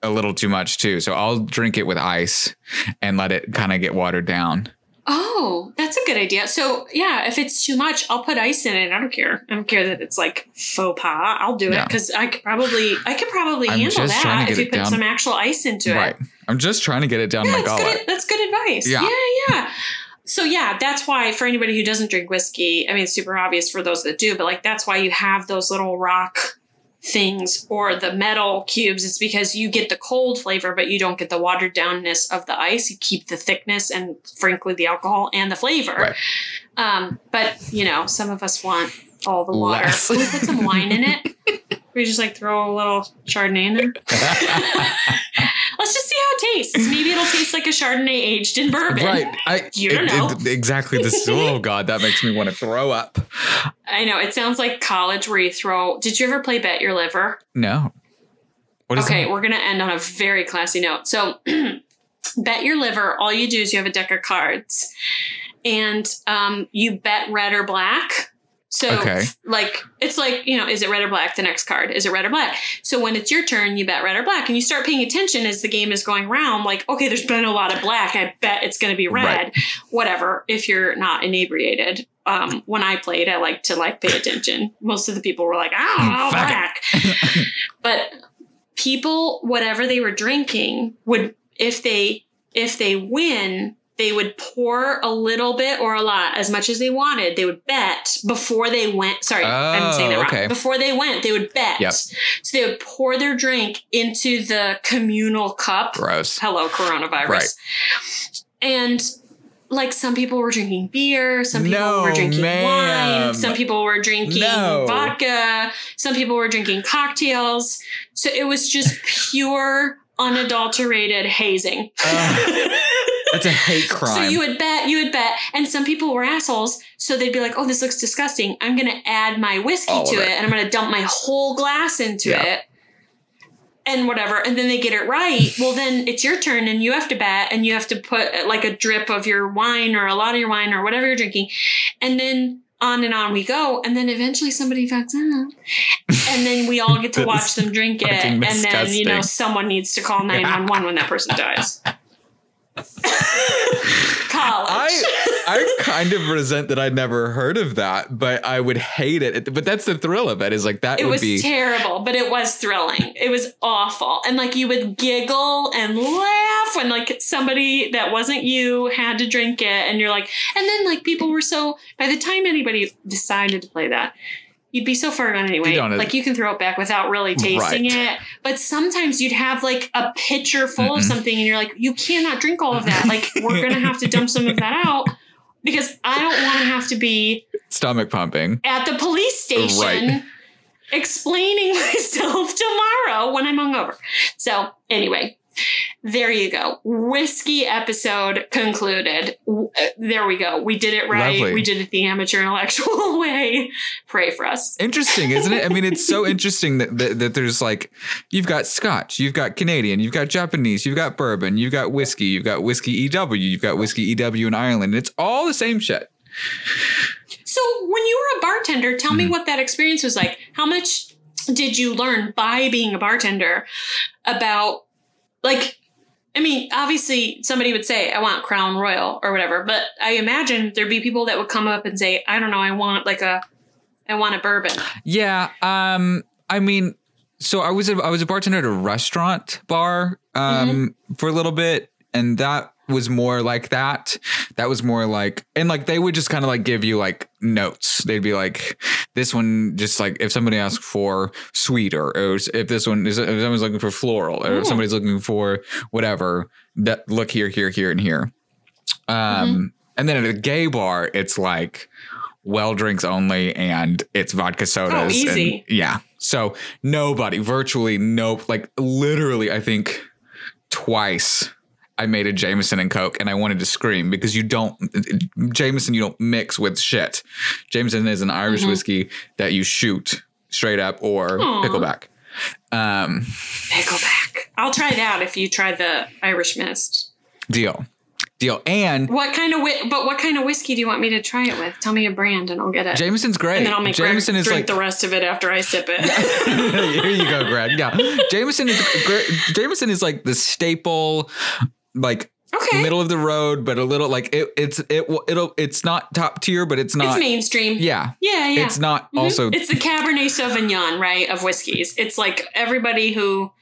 a little too much too. So I'll drink it with ice and let it kind of get watered down. Oh, that's a good idea. So yeah, if it's too much, I'll put ice in it. I don't care. I don't care that it's like faux pas. I'll do it Yeah. because I could probably I could probably I'm handle that if you put down. some actual ice into Right. it. Right. I'm just trying to get it down Yeah, my that's gullet. good. That's good advice. Yeah. yeah, yeah. So yeah, that's why for anybody who doesn't drink whiskey, I mean, it's super obvious for those that do, but like that's why you have those little rock things or the metal cubes. It's because you get the cold flavor, but you don't get the watered downness of the ice. You keep the thickness and frankly the alcohol and the flavor. Right. Um, but you know, some of us want all the water. Less. We put some wine in it? we just like throw a little Chardonnay in there. Let's just see how it tastes. Maybe it'll taste like a Chardonnay aged in bourbon. Right. I You don't know. exactly this. Oh God, that makes me want to throw up. I know. It sounds like college where you throw. Did you ever play Bet Your Liver? No. Okay, that? we're going to end on a very classy note. So, Bet Your Liver, all you do is you have a deck of cards and um, you bet red or black. So, Okay. like, it's like, you know, is it red or black? The next card, is it red or black? So, when it's your turn, you bet red or black, and you start paying attention as the game is going around. Like, okay, there's been a lot of black. I bet it's going to be red. Right. Whatever, if you're not inebriated. Um, when I played, I like to like pay attention. Most of the people were like, "Oh, Fuck black," but people, whatever they were drinking, would if they if they win, they would pour a little bit or a lot, as much as they wanted. They would bet before they went. Sorry, I'm oh, saying that Oh, wrong. okay. Before they went, they would bet. Yep. So they would pour their drink into the communal cup. Gross. Hello, coronavirus. Right. And like some people were drinking beer, some people No, were drinking ma'am. wine, some people were drinking No. vodka, some people were drinking cocktails. So it was just pure, unadulterated hazing. Ugh. That's a hate crime. So you would bet, you would bet, and some people were assholes. So they'd be like, "Oh, this looks disgusting. I'm going to add my whiskey All to it. it. and I'm going to dump my whole glass into Yeah. it." and whatever, and then they get it right. Well, then it's your turn, and you have to bet, and you have to put uh, like a drip of your wine or a lot of your wine or whatever you're drinking, and then on and on we go, and then eventually somebody fucks up, and then we all get to watch them drink it, and then you know someone needs to call nine one one when that person dies. College. I I kind of resent that I'd never heard of that, but I would hate it. But that's the thrill of it. Is like that it was be terrible, but it was thrilling. It was awful. And like you would giggle and laugh when like somebody that wasn't you had to drink it and you're like and then like people were so by the time anybody decided to play that You'd be so far gone anyway. You Like you can throw it back without really tasting Right. it. But sometimes you'd have like a pitcher full of Mm-mm. something and you're like, you cannot drink all of that. Like we're gonna have to dump some of that out because I don't want to have to be stomach pumping. at the police station Right. explaining myself tomorrow when I'm hungover. So, anyway, there you go. Whiskey episode concluded. Uh, There we go. We did it right. Lovely. We did it the amateur intellectual way. Pray for us. Interesting, isn't it? I mean, it's so interesting that, that that there's like you've got Scotch, you've got Canadian, you've got Japanese, you've got bourbon, you've got whiskey, you've got whiskey EW, you've got whiskey EW in Ireland. It's all the same shit. So, when you were a bartender, tell Mm-hmm. me what that experience was like. How much did you learn by being a bartender about, like, I mean, obviously somebody would say, I want Crown Royal or whatever, but I imagine there'd be people that would come up and say, I don't know, I want like a, I want a bourbon. Yeah. Um. I mean, so I was a, I was a bartender at a restaurant bar um for a little bit, and that was more like that. That was more like, and like they would just kind of like give you like notes. They'd be like, this one just like if somebody asked for sweet or, or if this one is if someone's looking for floral or if somebody's looking for whatever, that look here, here, here, and here. Um, and then at a gay bar, it's like well drinks only and it's vodka sodas. Oh, easy. and- yeah. So nobody, virtually no, like literally, I think twice I made a Jameson and Coke and I wanted to scream because you don't, Jameson, you don't mix with shit. Jameson is an Irish Mhm. whiskey that you shoot straight up or Aw. pickleback. Um, Pickleback. I'll try that out if you try the Irish Mist. deal. Deal. And What kind of, whi- but what kind of whiskey do you want me to try it with? Tell me a brand and I'll get it. Jameson's great. and then I'll make Jameson Greg is drink like the rest of it after I sip it. Here you go, Greg. Yeah, Jameson is. Jameson is like the staple, like okay. middle of the road, but a little like it. It's it. will- It'll. It's not top tier, but it's it's not. mainstream. yeah, Yeah, yeah. it's not Mhm. also. it's the Cabernet Sauvignon, right, of whiskeys. It's like everybody who,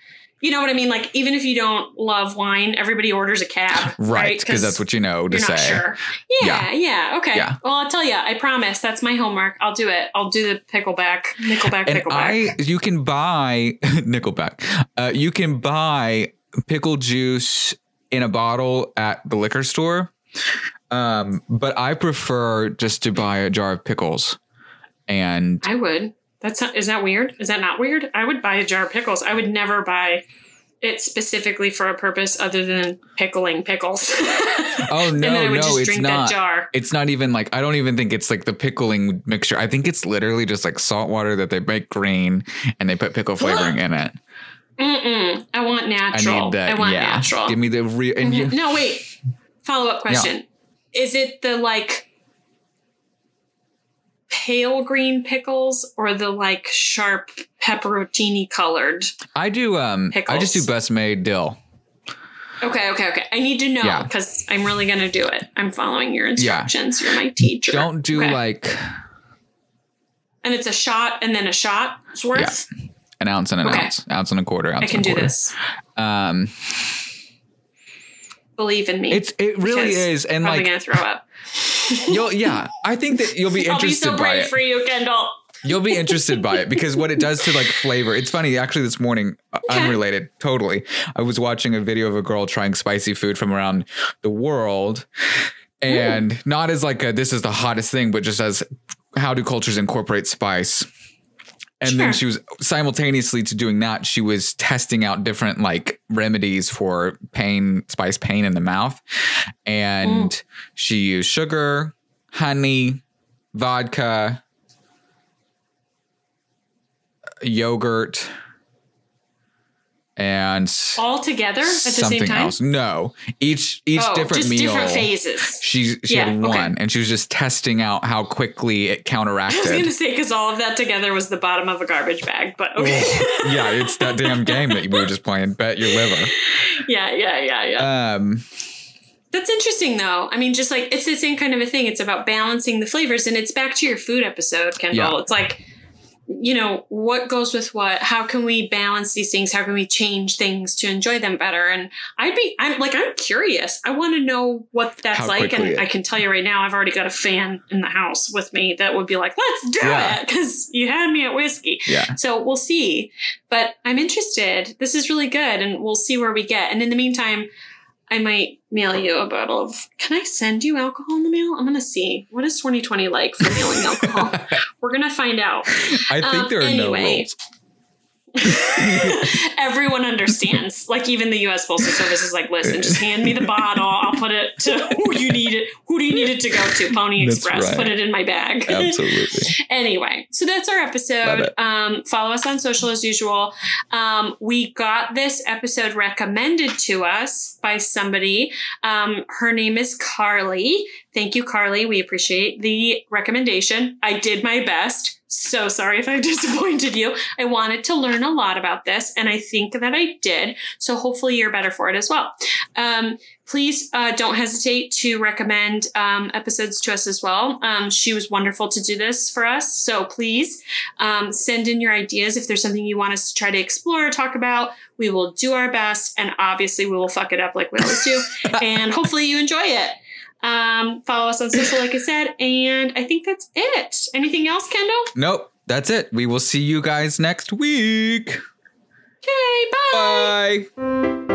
you know what I mean. Like even if you don't love wine, everybody orders a cab, Right, because that's what you know to you're say. not sure. Yeah, yeah, okay. Yeah. Well, I'll tell you. I promise. That's my homework. I'll do it. I'll do the pickleback, nickelback, And pickleback. I, you can buy Nickelback. Uh, you can buy pickle juice in a bottle at the liquor store, um, but I prefer just to buy a jar of pickles. And I would. That's not, is that weird? Is that not weird? I would buy a jar of pickles. I would never buy it specifically for a purpose other than pickling pickles. Oh and no, then I would no, just it's drink not. that jar. It's not even like I don't even think it's like the pickling mixture. I think it's literally just like salt water that they make green and they put pickle flavoring in it. Mm-mm. I want I natural. need that. I want yeah, natural. give me the real. And Mhm. you, no, wait. Follow up question. Is it the like pale green pickles or the like sharp pepperoncini colored? I do. Um, I just do Best Maid dill. Okay, okay, okay. I need to know Yeah. because I'm really going to do it. I'm following your instructions. You're my teacher. Don't do Okay. like And it's a shot and then a shot's worth. An ounce and an Okay. ounce, ounce and a quarter, ounce I can do quarter. this. Um, Believe in me. it's it really is, and probably like gonna throw up. you'll yeah, I think that you'll be I'll be interested so by brave it. for you, Kendall. You'll be interested by it because what it does to like flavor. It's funny, actually, this morning, uh, Okay. unrelated, totally. I was watching a video of a girl trying spicy food from around the world. And not as like a, this is the hottest thing, but just as how do cultures incorporate spice? And then she was simultaneously to doing that, she was testing out different like remedies for pain, spice pain in the mouth. And mm. she used sugar, honey, vodka, uh, yogurt, and All together at the same time? else. No, each each oh, different just meal. different phases. She she Yeah, had okay. one, and she was just testing out how quickly it counteracted. I was going to say because all of that together was the bottom of a garbage bag, but okay. yeah, it's that damn game that we were just playing. Bet your liver. yeah, yeah, yeah, yeah. Um, That's interesting though. I mean, just like it's the same kind of a thing. It's about balancing the flavors, and it's back to your food episode, Kendall. Yeah. It's like, you know, what goes with what? How can we balance these things? How can we change things to enjoy them better? And I'd be, I'm like, I'm curious. I want to know what that's How like, and it- I can tell you right now, I've already got a fan in the house with me that would be like, let's do Yeah. it because you had me at whiskey. yeah. So we'll see. But I'm interested. This is really good, and we'll see where we get. And in the meantime, I might mail you a bottle of. Can I send you alcohol in the mail? I'm gonna see. What is 2020 like for mailing alcohol? We're gonna find out. I think Um, there are no anyway. rules. Everyone understands. Like even the U.S. Postal Service is like, listen, just hand me the bottle. I'll put it to who you need it. Who do you need it to go to? Pony That's Express. right. Put it in my bag. Absolutely. anyway, so that's our episode. Um, follow us on social as usual. Um, we got this episode recommended to us by somebody. Um, her name is Carly. Thank you, Carly. We appreciate the recommendation. I did my best. So sorry if I've disappointed you. I wanted to learn a lot about this, and I think that I did. So hopefully you're better for it as well. Um, please uh, don't hesitate to recommend um, episodes to us as well. Um, she was wonderful to do this for us. So please um, send in your ideas if there's something you want us to try to explore or talk about. We will do our best, and obviously we will fuck it up like we always do. and hopefully you enjoy it. Um, follow us on social, like I said, and I think that's it. Anything else, Kendall? Nope. That's it. We will see you guys next week. Okay, bye. Bye.